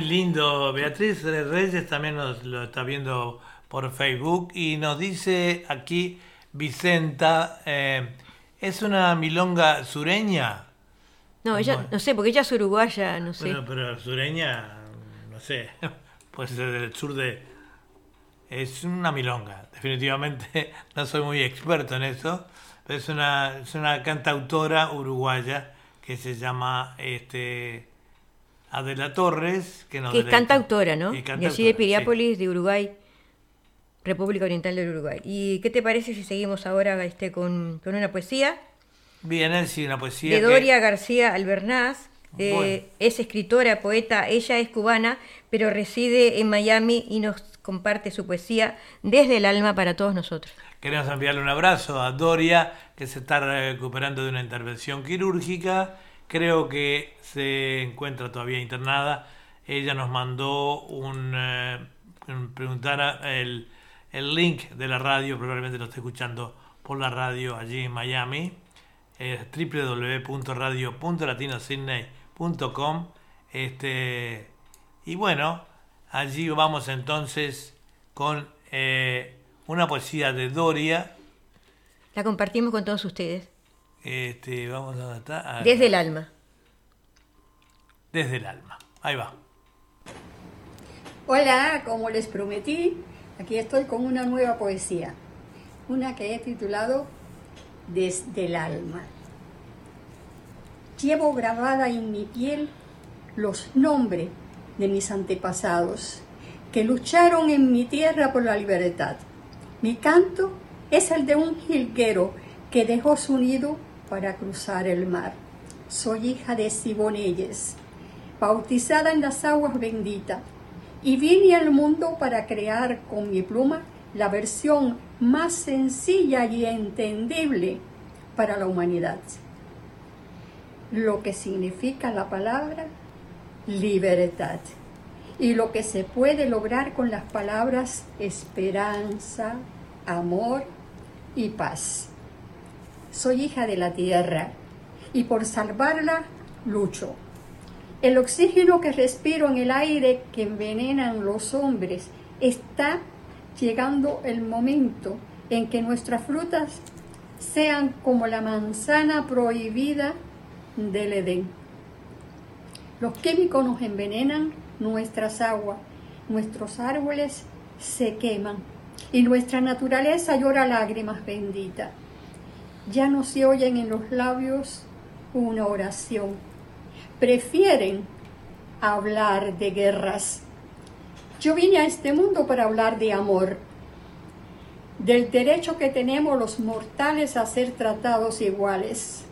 S3: Lindo. Beatriz Reyes también nos lo está viendo por Facebook y nos dice aquí Vicenta, eh, ¿es una milonga sureña?
S2: No, ella, no sé, porque ella es uruguaya, no sé.
S3: Bueno, pero sureña, no sé, puede ser del sur de... Es una milonga, definitivamente no soy muy experto en eso, pero es una, es una cantautora uruguaya que se llama este, Adela Torres. Que,
S2: que es cantautora, ¿no? Y, allí de Piriápolis, de Uruguay. República Oriental del Uruguay. ¿Y qué te parece si seguimos ahora este, con, una poesía?
S3: Bien, sí, una poesía.
S2: De Doria García Albernaz. Eh, es escritora, poeta, ella es cubana, pero reside en Miami y nos comparte su poesía desde el alma para todos nosotros.
S3: Queremos enviarle un abrazo a Doria, que se está recuperando de una intervención quirúrgica. Creo que se encuentra todavía internada. Ella nos mandó un, eh, preguntar el, el link de la radio, probablemente lo esté escuchando por la radio allí en Miami, es. Este, y bueno, allí vamos entonces con eh, una poesía de Doria.
S2: La compartimos con todos ustedes.
S3: Este, vamos a estar.
S2: Desde el alma.
S3: Desde el alma. Ahí va.
S19: Hola, como les prometí, Aquí estoy con una nueva poesía, una que he titulado Desde el alma. Llevo grabada en mi piel los nombres de mis antepasados que lucharon en mi tierra por la libertad. Mi canto es el de un jilguero que dejó su nido para cruzar el mar. Soy hija de Siboneyes, bautizada en las aguas benditas y vine al mundo para crear con mi pluma la versión más sencilla y entendible para la humanidad. Lo que significa la palabra libertad y lo que se puede lograr con las palabras esperanza, amor y paz. Soy hija de la tierra y por salvarla lucho el oxígeno que respiro en el aire que envenenan los hombres está llegando el momento en que nuestras frutas sean como la manzana prohibida del Edén. Los químicos nos envenenan nuestras aguas, nuestros árboles se queman y nuestra naturaleza llora lágrimas benditas. Ya no se oyen en los labios una oración prefieren hablar de guerras. Yo vine a este mundo para hablar de amor, del derecho que tenemos los mortales a ser tratados iguales.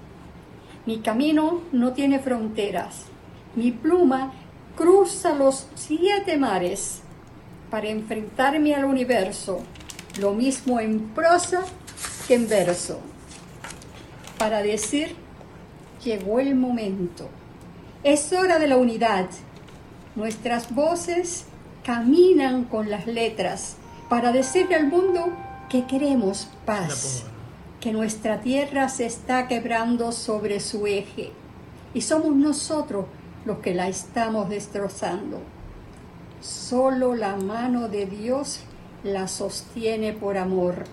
S19: Mi camino no tiene fronteras. Mi pluma cruza los siete mares para enfrentarme al universo, lo mismo en prosa que en verso, para decir, llegó el momento. Es hora de la unidad. Nuestras voces caminan con las letras para decirle al mundo que queremos paz, que nuestra tierra se está quebrando sobre su eje y somos nosotros los que la estamos destrozando. Solo la mano de Dios la sostiene por amor.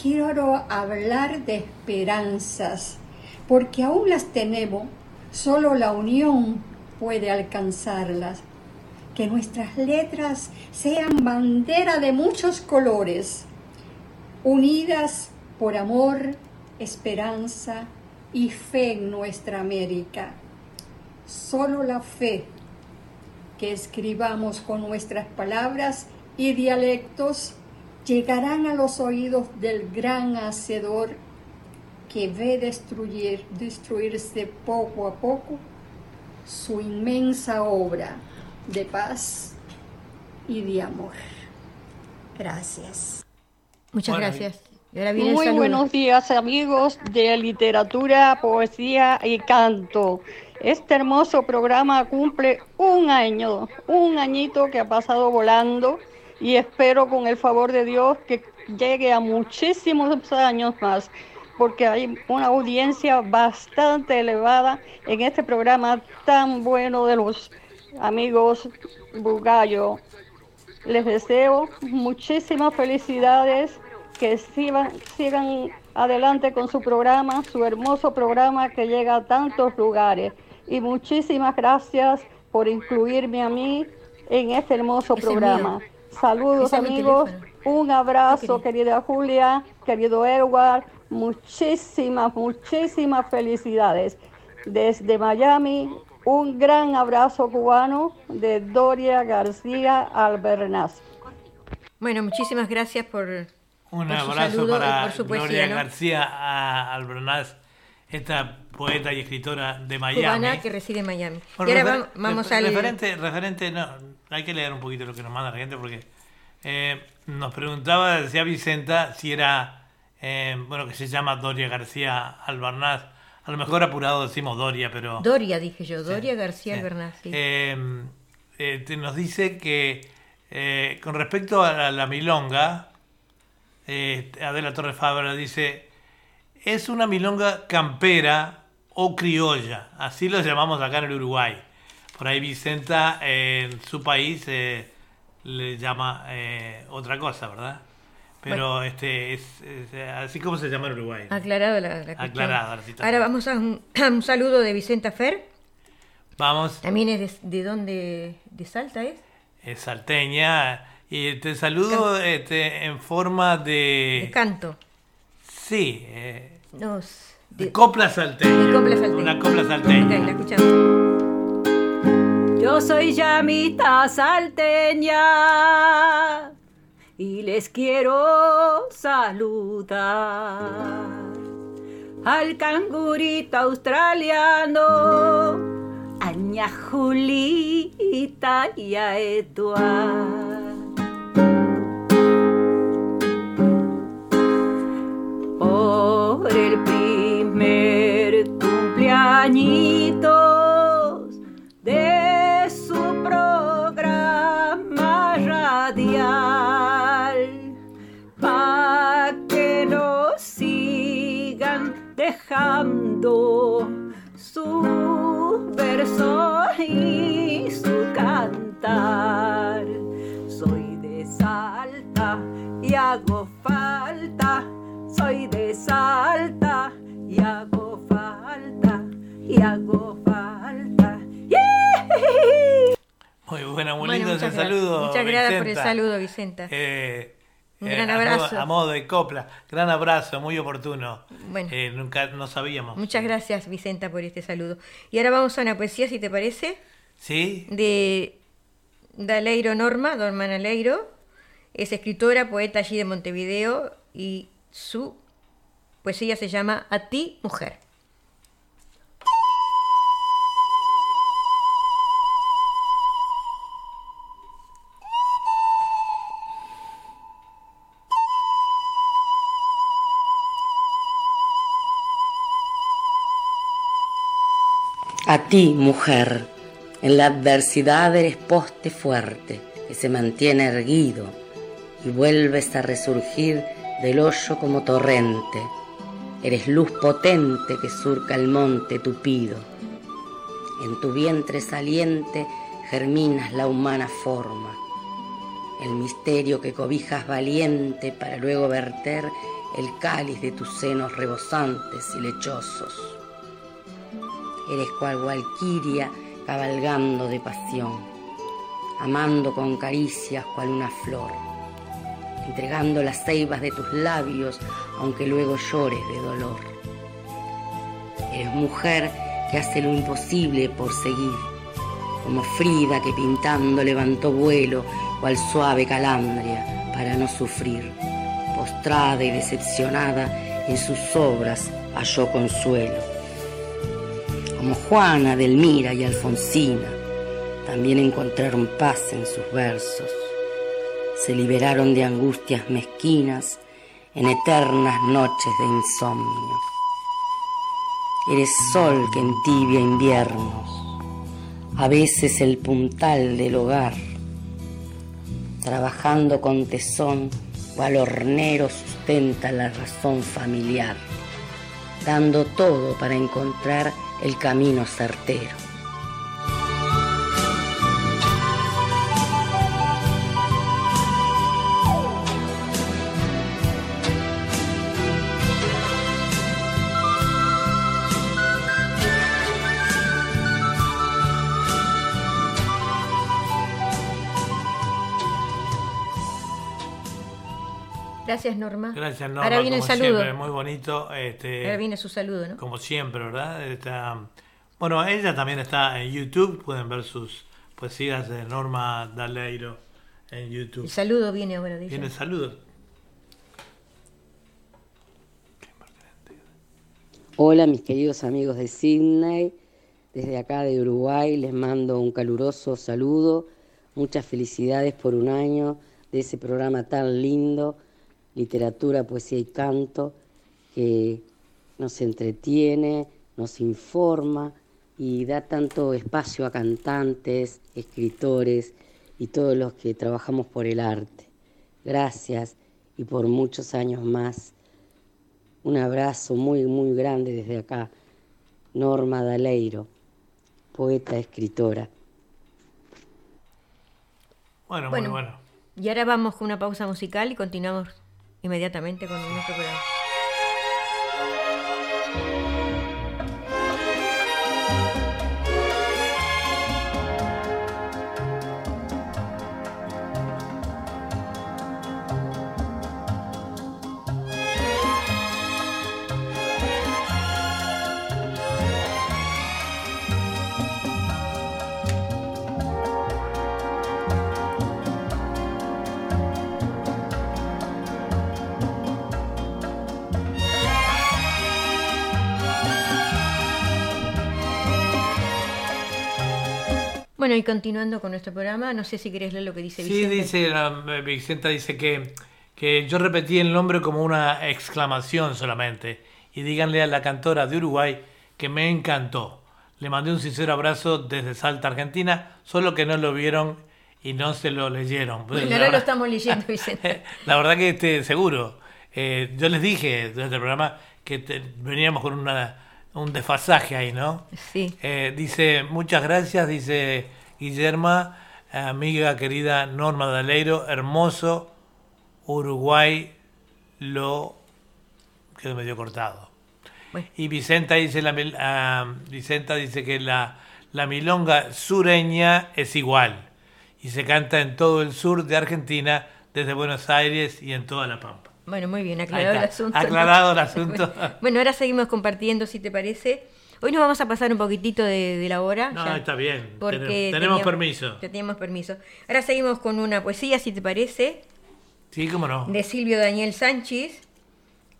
S19: Quiero hablar de esperanzas, porque aún las tenemos, solo la unión puede alcanzarlas. Que nuestras letras sean bandera de muchos colores, unidas por amor, esperanza y fe en nuestra América. Solo la fe que escribamos con nuestras palabras y dialectos llegarán a los oídos del gran hacedor que ve destruir, destruirse poco a poco su inmensa obra de paz y de amor. Gracias.
S2: Muchas gracias.
S20: Muy buenos días amigos de literatura, poesía y canto. Este hermoso programa cumple un año, un añito que ha pasado volando y espero con el favor de Dios que llegue a muchísimos años más porque hay una audiencia bastante elevada en este programa tan bueno de los amigos Bugallo. Les deseo muchísimas felicidades que sigan, sigan adelante con su programa, su hermoso programa que llega a tantos lugares. Y muchísimas gracias por incluirme a mí en este hermoso programa. Saludos amigos, un abrazo querida Julia, querido Edward, muchísimas, muchísimas felicidades. Desde Miami, un gran abrazo cubano de Doria García Albernaz.
S2: Bueno, muchísimas gracias por
S3: un abrazo para Gloria García Albernaz, esta poeta y escritora de Miami.
S2: que reside en Miami.
S3: y ahora vamos al... Referente, referente, no, hay que leer un poquito lo que nos manda la gente porque eh, nos preguntaba, decía Vicenta, si era, eh, bueno, que se llama Doria García Albernaz. A lo mejor apurado decimos Doria, pero...
S2: Doria, dije yo, Doria García. Sí.
S3: Eh, nos dice que con respecto a la milonga, eh, Adela Torre Fabra dice, es una milonga campera o criolla, así lo llamamos acá en el Uruguay. Ahí Vicenta en su país eh, le llama eh, otra cosa, ¿verdad? Pero este es, así como se llama en Uruguay.
S2: Aclarado la, la Aclarado, Ahora vamos a un, saludo de Vicenta Fer.
S3: Vamos.
S2: También es de, de dónde, de Salta es.
S3: Es salteña y te saludo este, en forma de...
S2: De canto.
S3: Sí. Eh,
S2: Nos,
S3: de, copla salteña.
S2: copla salteña.
S3: Una copla salteña.
S2: Okay, la escuchamos.
S17: Yo soy llamita salteña y les quiero saludar al cangurito australiano, a ña Julita y a Eduard. el primer cumpleañitos dejando su verso y su cantar. Soy de Salta y hago falta soy de Salta y hago falta y hago falta.
S3: Muy buena, muy lindo ese saludo.
S2: Muchas gracias por el saludo, Vicenta.
S3: Eh,
S2: Un gran eh, abrazo.
S3: A modo, de copla. Gran abrazo, muy oportuno. Bueno. Eh, nunca no sabíamos.
S2: Muchas gracias, Vicenta, por este saludo. Y ahora vamos a una poesía, si te parece.
S3: Sí.
S2: De Daleiro Norma, Norma Aleiro. Es escritora, poeta allí de Montevideo y su poesía se llama A ti, mujer.
S21: A ti, mujer, en la adversidad eres poste fuerte que se mantiene erguido y vuelves a resurgir del hoyo como torrente. Eres luz potente que surca el monte tupido. En tu vientre saliente germinas la humana forma, el misterio que cobijas valiente para luego verter el cáliz de tus senos rebosantes y lechosos. Eres cual valquiria cabalgando de pasión, amando con caricias cual una flor, entregando las ceibas de tus labios, aunque luego llores de dolor. Eres mujer que hace lo imposible por seguir, como Frida que pintando levantó vuelo, cual suave calandria, para no sufrir. Postrada y decepcionada, en sus obras halló consuelo. Como Juana, Delmira y Alfonsina, también encontraron paz en sus versos. Se liberaron de angustias mezquinas en eternas noches de insomnio. Eres sol que entibia inviernos, a veces el puntal del hogar, trabajando con tesón, cual hornero sustenta la razón familiar, dando todo para encontrar el camino certero.
S2: Gracias, Norma.
S3: Gracias, Norma.
S2: Ahora viene el saludo.
S3: Siempre, muy bonito. Este,
S2: Ahora viene su saludo, ¿no?
S3: Como siempre, ¿verdad? Está, bueno, ella también está en YouTube. Pueden ver sus poesías de Norma Daleiro en YouTube.
S2: El saludo viene ahora, dice.
S3: Viene el saludo.
S21: Hola, mis queridos amigos de Sydney. Desde acá de Uruguay les mando un caluroso saludo. Muchas felicidades por un año de ese programa tan lindo literatura, poesía y canto, que nos entretiene, nos informa y da tanto espacio a cantantes, escritores y todos los que trabajamos por el arte. Gracias y por muchos años más. Un abrazo muy, muy grande desde acá. Norma Daleiro, poeta, escritora.
S3: Bueno,
S2: Bueno.
S3: muy bueno.
S2: Y ahora vamos con una pausa musical y continuamos inmediatamente con nuestro programa. Bueno, y continuando con nuestro programa, no sé si querés leer lo que dice
S3: Sí,
S2: Vicente.
S3: dice, la- Vicenta dice que, que yo repetí el nombre como una exclamación solamente. Y díganle a la cantora de Uruguay que me encantó. Le mandé un sincero abrazo desde Salta, Argentina, solo que no lo vieron y no se lo leyeron. La
S2: ahora lo estamos leyendo, Vicente.
S3: La verdad que este, seguro. Eh, yo les dije durante el programa que te- veníamos con una, un desfasaje ahí, ¿no?
S2: Sí.
S3: Eh, dice, muchas gracias, dice Guillerma, amiga querida Norma Daleiro, hermoso, Uruguay lo quedó medio cortado. Y Vicenta dice, la, ah, Vicenta dice que la, la milonga sureña es igual y se canta en todo el sur de Argentina, desde Buenos Aires y en toda la Pampa.
S2: Bueno, muy bien, aclarado el asunto. ¿no?
S3: aclarado el asunto.
S2: Bueno, ahora seguimos compartiendo, si te parece. Hoy nos vamos a pasar un poquitito de, de la hora.
S3: No,
S2: ya,
S3: está bien.
S2: Porque
S3: Tenemos- tenemos
S2: teníamos-
S3: permiso.
S2: Teníamos permiso. Ahora seguimos con una poesía, si te parece,
S3: Sí, cómo no.
S2: de Silvio Daniel Sánchez.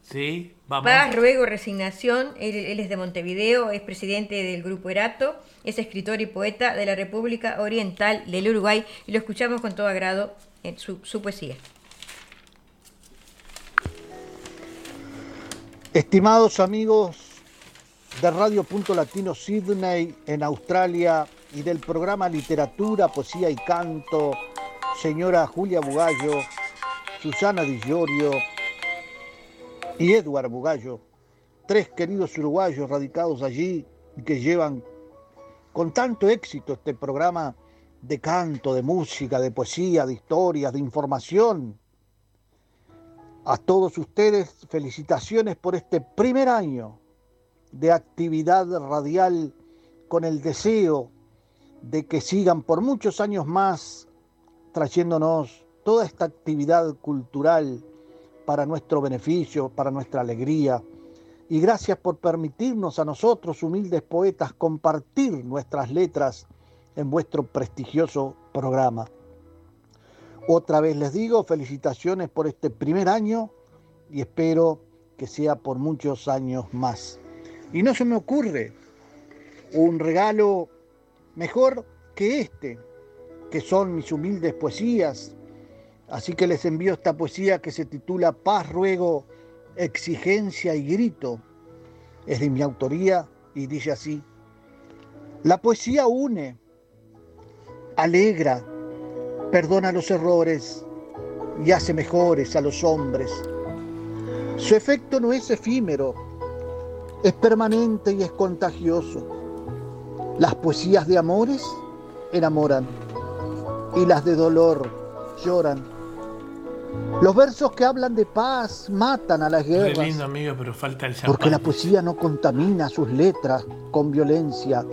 S3: Sí, vamos.
S2: Paz, ruego, resignación. Él, él es de Montevideo, es presidente del Grupo Erato, es escritor y poeta de la República Oriental del Uruguay y lo escuchamos con todo agrado en su, su poesía.
S22: Estimados amigos de Radio Punto Latino Sydney en Australia y del programa Literatura, Poesía y Canto, señora Julia Bugallo, Susana Di Giorgio y Edward Bugallo, tres queridos uruguayos radicados allí y que llevan con tanto éxito este programa de canto, de música, de poesía, de historias, de información. A todos ustedes, felicitaciones por este primer año de actividad radial con el deseo de que sigan por muchos años más trayéndonos toda esta actividad cultural para nuestro beneficio, para nuestra alegría. Y gracias por permitirnos a nosotros, humildes poetas, compartir nuestras letras en vuestro prestigioso programa. Otra vez les digo, felicitaciones por este primer año y espero que sea por muchos años más. Y no se me ocurre un regalo mejor que este, que son mis humildes poesías. Así que les envío esta poesía que se titula Paz, ruego, exigencia y grito. Es de mi autoría y dice así. La poesía une, alegra, perdona los errores y hace mejores a los hombres. Su efecto no es efímero, es permanente y es contagioso. Las poesías de amores enamoran y las de dolor lloran. Los versos que hablan de paz matan a las guerras.
S3: Qué lindo, amigo, pero falta el
S22: Porque la poesía no contamina sus letras con violencia,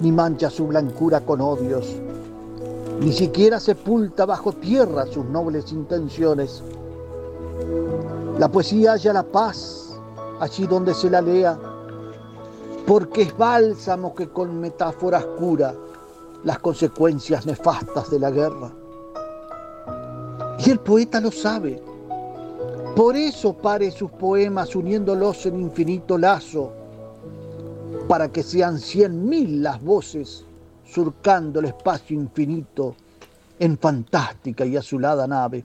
S22: ni mancha su blancura con odios, ni siquiera sepulta bajo tierra sus nobles intenciones. La poesía halla la paz allí donde se la lea, porque es bálsamo que con metáforas cura las consecuencias nefastas de la guerra. Y el poeta lo sabe. Por eso pare sus poemas uniéndolos en infinito lazo, para que sean cien mil las voces surcando el espacio infinito en fantástica y azulada nave.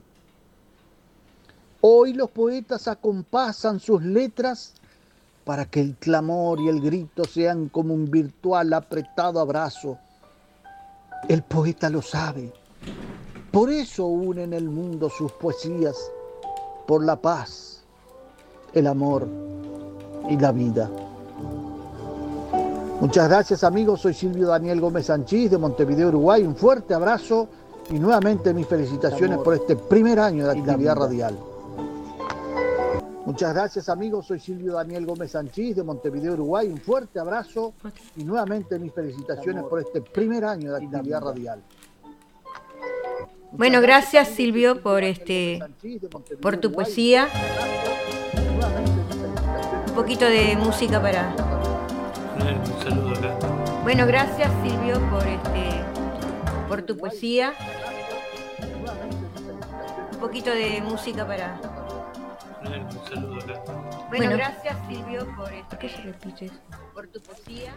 S22: Hoy los poetas acompasan sus letras para que el clamor y el grito sean como un virtual apretado abrazo el poeta lo sabe. Por eso une en el mundo sus poesías, por la paz, el amor y la vida. Muchas gracias amigos, soy Silvio Daniel Gómez Sanchís de Montevideo, Uruguay. Un fuerte abrazo y nuevamente mis felicitaciones por este primer año de actividad radial. Muchas gracias amigos, soy Silvio Daniel Gómez Sanchís de Montevideo, Uruguay. Un fuerte abrazo y nuevamente mis felicitaciones por este primer año de actividad radial.
S2: Bueno, gracias Silvio por este por tu poesía. Un poquito de música para. Bueno, gracias Silvio por este por tu poesía. Un poquito de música para. Bueno, gracias Silvio por esto. ¿Qué se repite? Por tu poesía.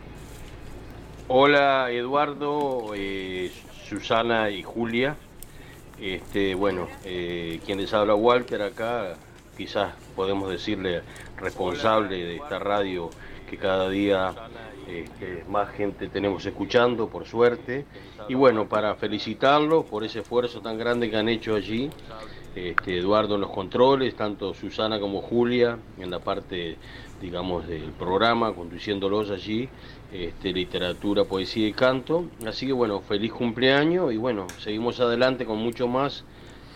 S23: Hola Eduardo, eh, Susana y Julia. Este, bueno, eh, quien les habla Walter acá, quizás podemos decirle responsable de esta radio que cada día este, más gente tenemos escuchando, por suerte. Y bueno, para felicitarlos por ese esfuerzo tan grande que han hecho allí este, Eduardo en los controles, tanto Susana como Julia en la parte, digamos, del programa, conduciéndolos allí, este, literatura, poesía y canto. Así que bueno, feliz cumpleaños y bueno, seguimos adelante con mucho más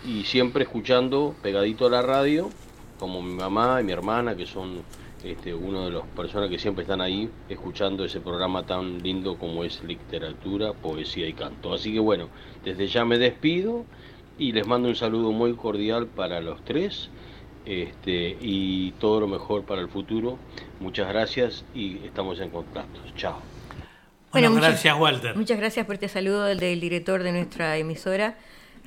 S23: y siempre escuchando pegadito a la radio, como mi mamá y mi hermana, que son este, una de las personas que siempre están ahí escuchando ese programa tan lindo como es literatura, poesía y canto. Así que bueno, desde ya me despido y les mando un saludo muy cordial para los tres este, y todo lo mejor para el futuro. Muchas gracias y estamos en contacto. Chao.
S3: Bueno, gracias Walter.
S2: Muchas gracias por este saludo del, del director de nuestra emisora.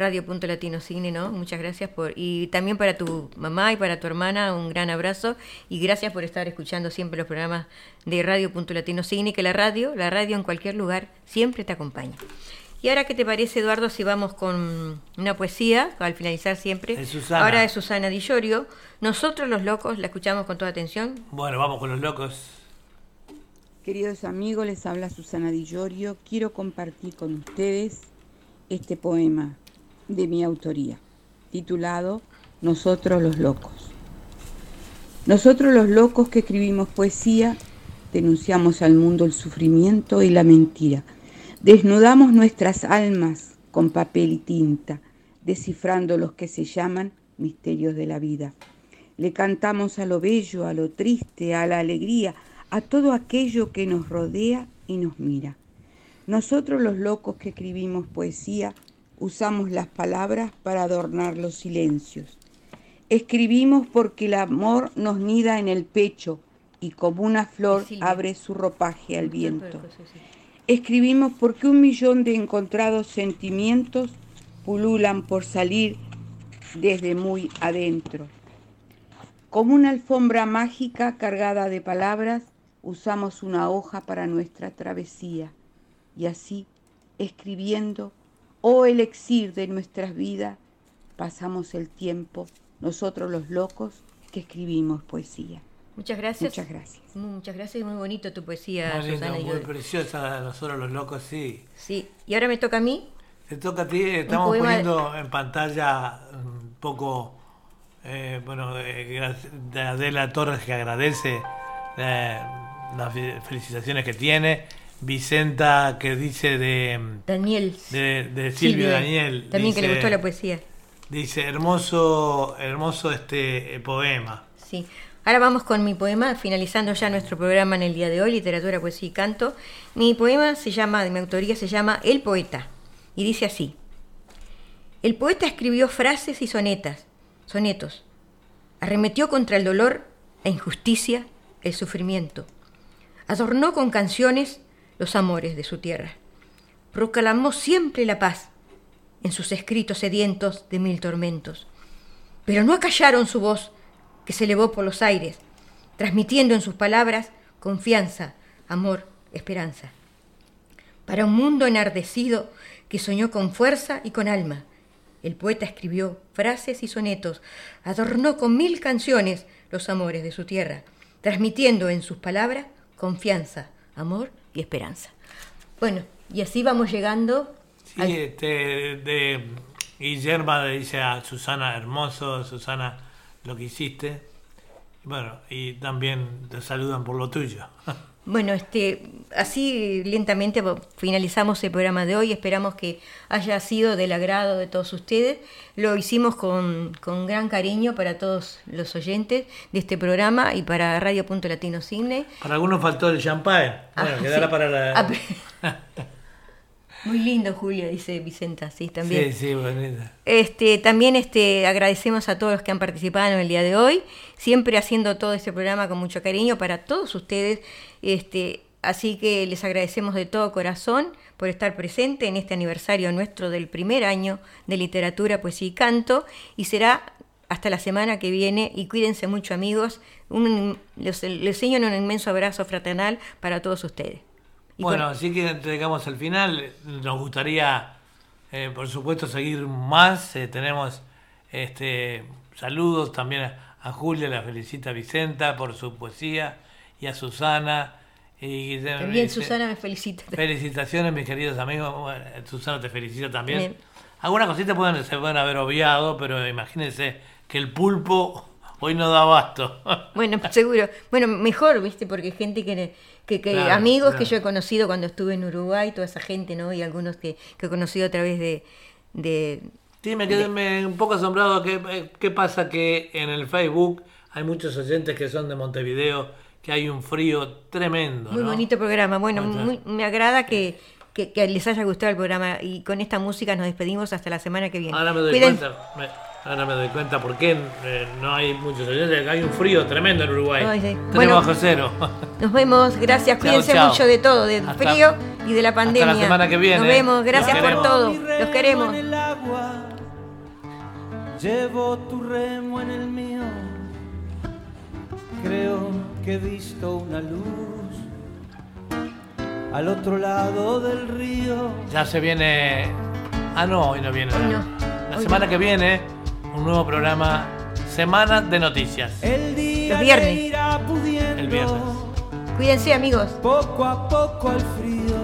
S2: Radio Punto Latino Cine, ¿no? Muchas gracias por y también para tu mamá y para tu hermana un gran abrazo y gracias por estar escuchando siempre los programas de Radio Punto Latino Cine que la radio, la radio en cualquier lugar siempre te acompaña. Y ahora, ¿qué te parece, Eduardo, si vamos con una poesía, al finalizar siempre? Ahora de Susana Di Llorio. Nosotros los locos, la escuchamos con toda atención.
S3: Bueno, vamos con los locos.
S7: Queridos amigos, les habla Susana Di Llorio. Quiero compartir con ustedes este poema de mi autoría, titulado Nosotros los locos. Nosotros los locos que escribimos poesía, denunciamos al mundo el sufrimiento y la mentira Desnudamos nuestras almas con papel y tinta, descifrando los que se llaman misterios de la vida. Le cantamos a lo bello, a lo triste, a la alegría, a todo aquello que nos rodea y nos mira. Nosotros los locos que escribimos poesía usamos las palabras para adornar los silencios. Escribimos porque el amor nos nida en el pecho y como una flor abre su ropaje al viento. Escribimos porque un millón de encontrados sentimientos pululan por salir desde muy adentro. Como una alfombra mágica cargada de palabras, usamos una hoja para nuestra travesía y así, escribiendo, oh elixir de nuestras vidas, pasamos el tiempo, nosotros los locos que escribimos poesía.
S2: Muchas gracias.
S7: Muchas gracias.
S2: Muchas gracias, muy bonito tu poesía,
S3: muy
S2: Susana.
S3: muy preciosa, nosotros los locos, sí.
S2: Sí, y ahora me toca a mí.
S3: Te toca a ti, estamos poniendo en pantalla un poco, eh, bueno, eh, de Adela Torres que agradece eh, las felicitaciones que tiene. Vicenta que dice de
S2: Daniel.
S3: de, de Silvio Daniel
S2: también que le gustó la poesía.
S3: dice hermoso hermoso este poema
S2: sí. Ahora vamos con mi poema finalizando ya nuestro programa en el día de hoy literatura poesía y canto. Mi poema se llama de mi autoría se llama el poeta y dice así. El poeta escribió frases y sonetas sonetos. Arremetió contra el dolor la injusticia el sufrimiento. Adornó con canciones los amores de su tierra. Proclamó siempre la paz en sus escritos sedientos de mil tormentos. Pero no acallaron su voz, que se elevó por los aires, transmitiendo en sus palabras confianza, amor, esperanza. Para un mundo enardecido que soñó con fuerza y con alma, el poeta escribió frases y sonetos, adornó con mil canciones los amores de su tierra, transmitiendo en sus palabras confianza, amor y esperanza. Bueno, y así vamos llegando.
S3: Sí, este, de Guillermo le dice a Susana, hermoso, Susana, lo que hiciste. Bueno, y también te saludan por lo tuyo.
S2: Bueno, este, así lentamente finalizamos el programa de hoy. Esperamos que haya sido del agrado de todos ustedes. Lo hicimos con, con gran cariño para todos los oyentes de este programa y para Radio Punto Latino Cine.
S3: Para algunos faltó el champagne. Bueno,
S2: Ah,
S3: quedará
S2: sí.
S3: para la.
S2: Muy lindo, Julia, dice Vicenta, sí, también.
S3: Sí, sí, bonito.
S2: Este, también este, agradecemos a todos los que han participado en el día de hoy, siempre haciendo todo este programa con mucho cariño para todos ustedes. Este, así que les agradecemos de todo corazón por estar presente en este aniversario nuestro del primer año de literatura, poesía y canto. Y será hasta la semana que viene. Y cuídense mucho, amigos. Un, les, les enseño un inmenso abrazo fraternal para todos ustedes.
S3: Bueno,
S2: con-
S3: así que llegamos al final. Nos gustaría, eh, por supuesto, seguir más. Eh, tenemos este saludos también a, a Julia, la felicita Vicenta por su poesía y a Susana. Y
S2: también Susana me felicita.
S3: Felicitaciones, mis queridos amigos. Bueno, Susana te felicita también.
S2: Bien.
S3: Algunas cositas pueden, se pueden haber obviado, pero imagínense que el pulpo hoy no da abasto.
S2: Bueno, seguro. Bueno, mejor, ¿viste? Porque gente que, que, que
S3: Claro,
S2: amigos que yo he conocido cuando estuve en Uruguay, toda esa gente, ¿no? Y algunos que, que he conocido a través de... de
S3: Sí, me quedé me- un poco asombrado. ¿Qué, eh, ¿Qué pasa? Que en el Facebook hay muchos oyentes que son de Montevideo, que hay un frío tremendo.
S2: muy
S3: ¿no?
S2: bonito programa. Bueno, muy- me agrada que, que, que les haya gustado el programa. Y con esta música nos despedimos hasta la semana que viene.
S3: Ahora me doy
S2: Cuiden-
S3: cuenta. me- ahora me doy cuenta por qué eh, no hay muchos oyentes. que Hay un frío tremendo en Uruguay.
S2: Ay, sí.
S3: Tenemos
S2: Bueno,
S3: bajo cero.
S2: Nos vemos. Gracias.
S3: Chao,
S2: Cuídense
S3: chao.
S2: mucho de todo, del
S3: Hasta-
S2: frío y de la pandemia.
S3: semana que viene.
S2: Nos vemos. Gracias
S3: Los
S2: por
S3: queremos.
S2: todo. Los queremos.
S6: en el agua, llevo tu remo en el mío. Creo que he visto una luz al otro lado del río.
S3: Ya se viene. Ah, no, hoy no viene.
S2: Hoy no.
S3: La
S2: Hoy
S3: semana
S2: no.
S3: que viene, un nuevo programa. Semana de noticias.
S6: El día
S2: Los viernes.
S6: le irá pudiendo
S3: El viernes.
S2: Cuídense, amigos.
S6: poco a poco al frío.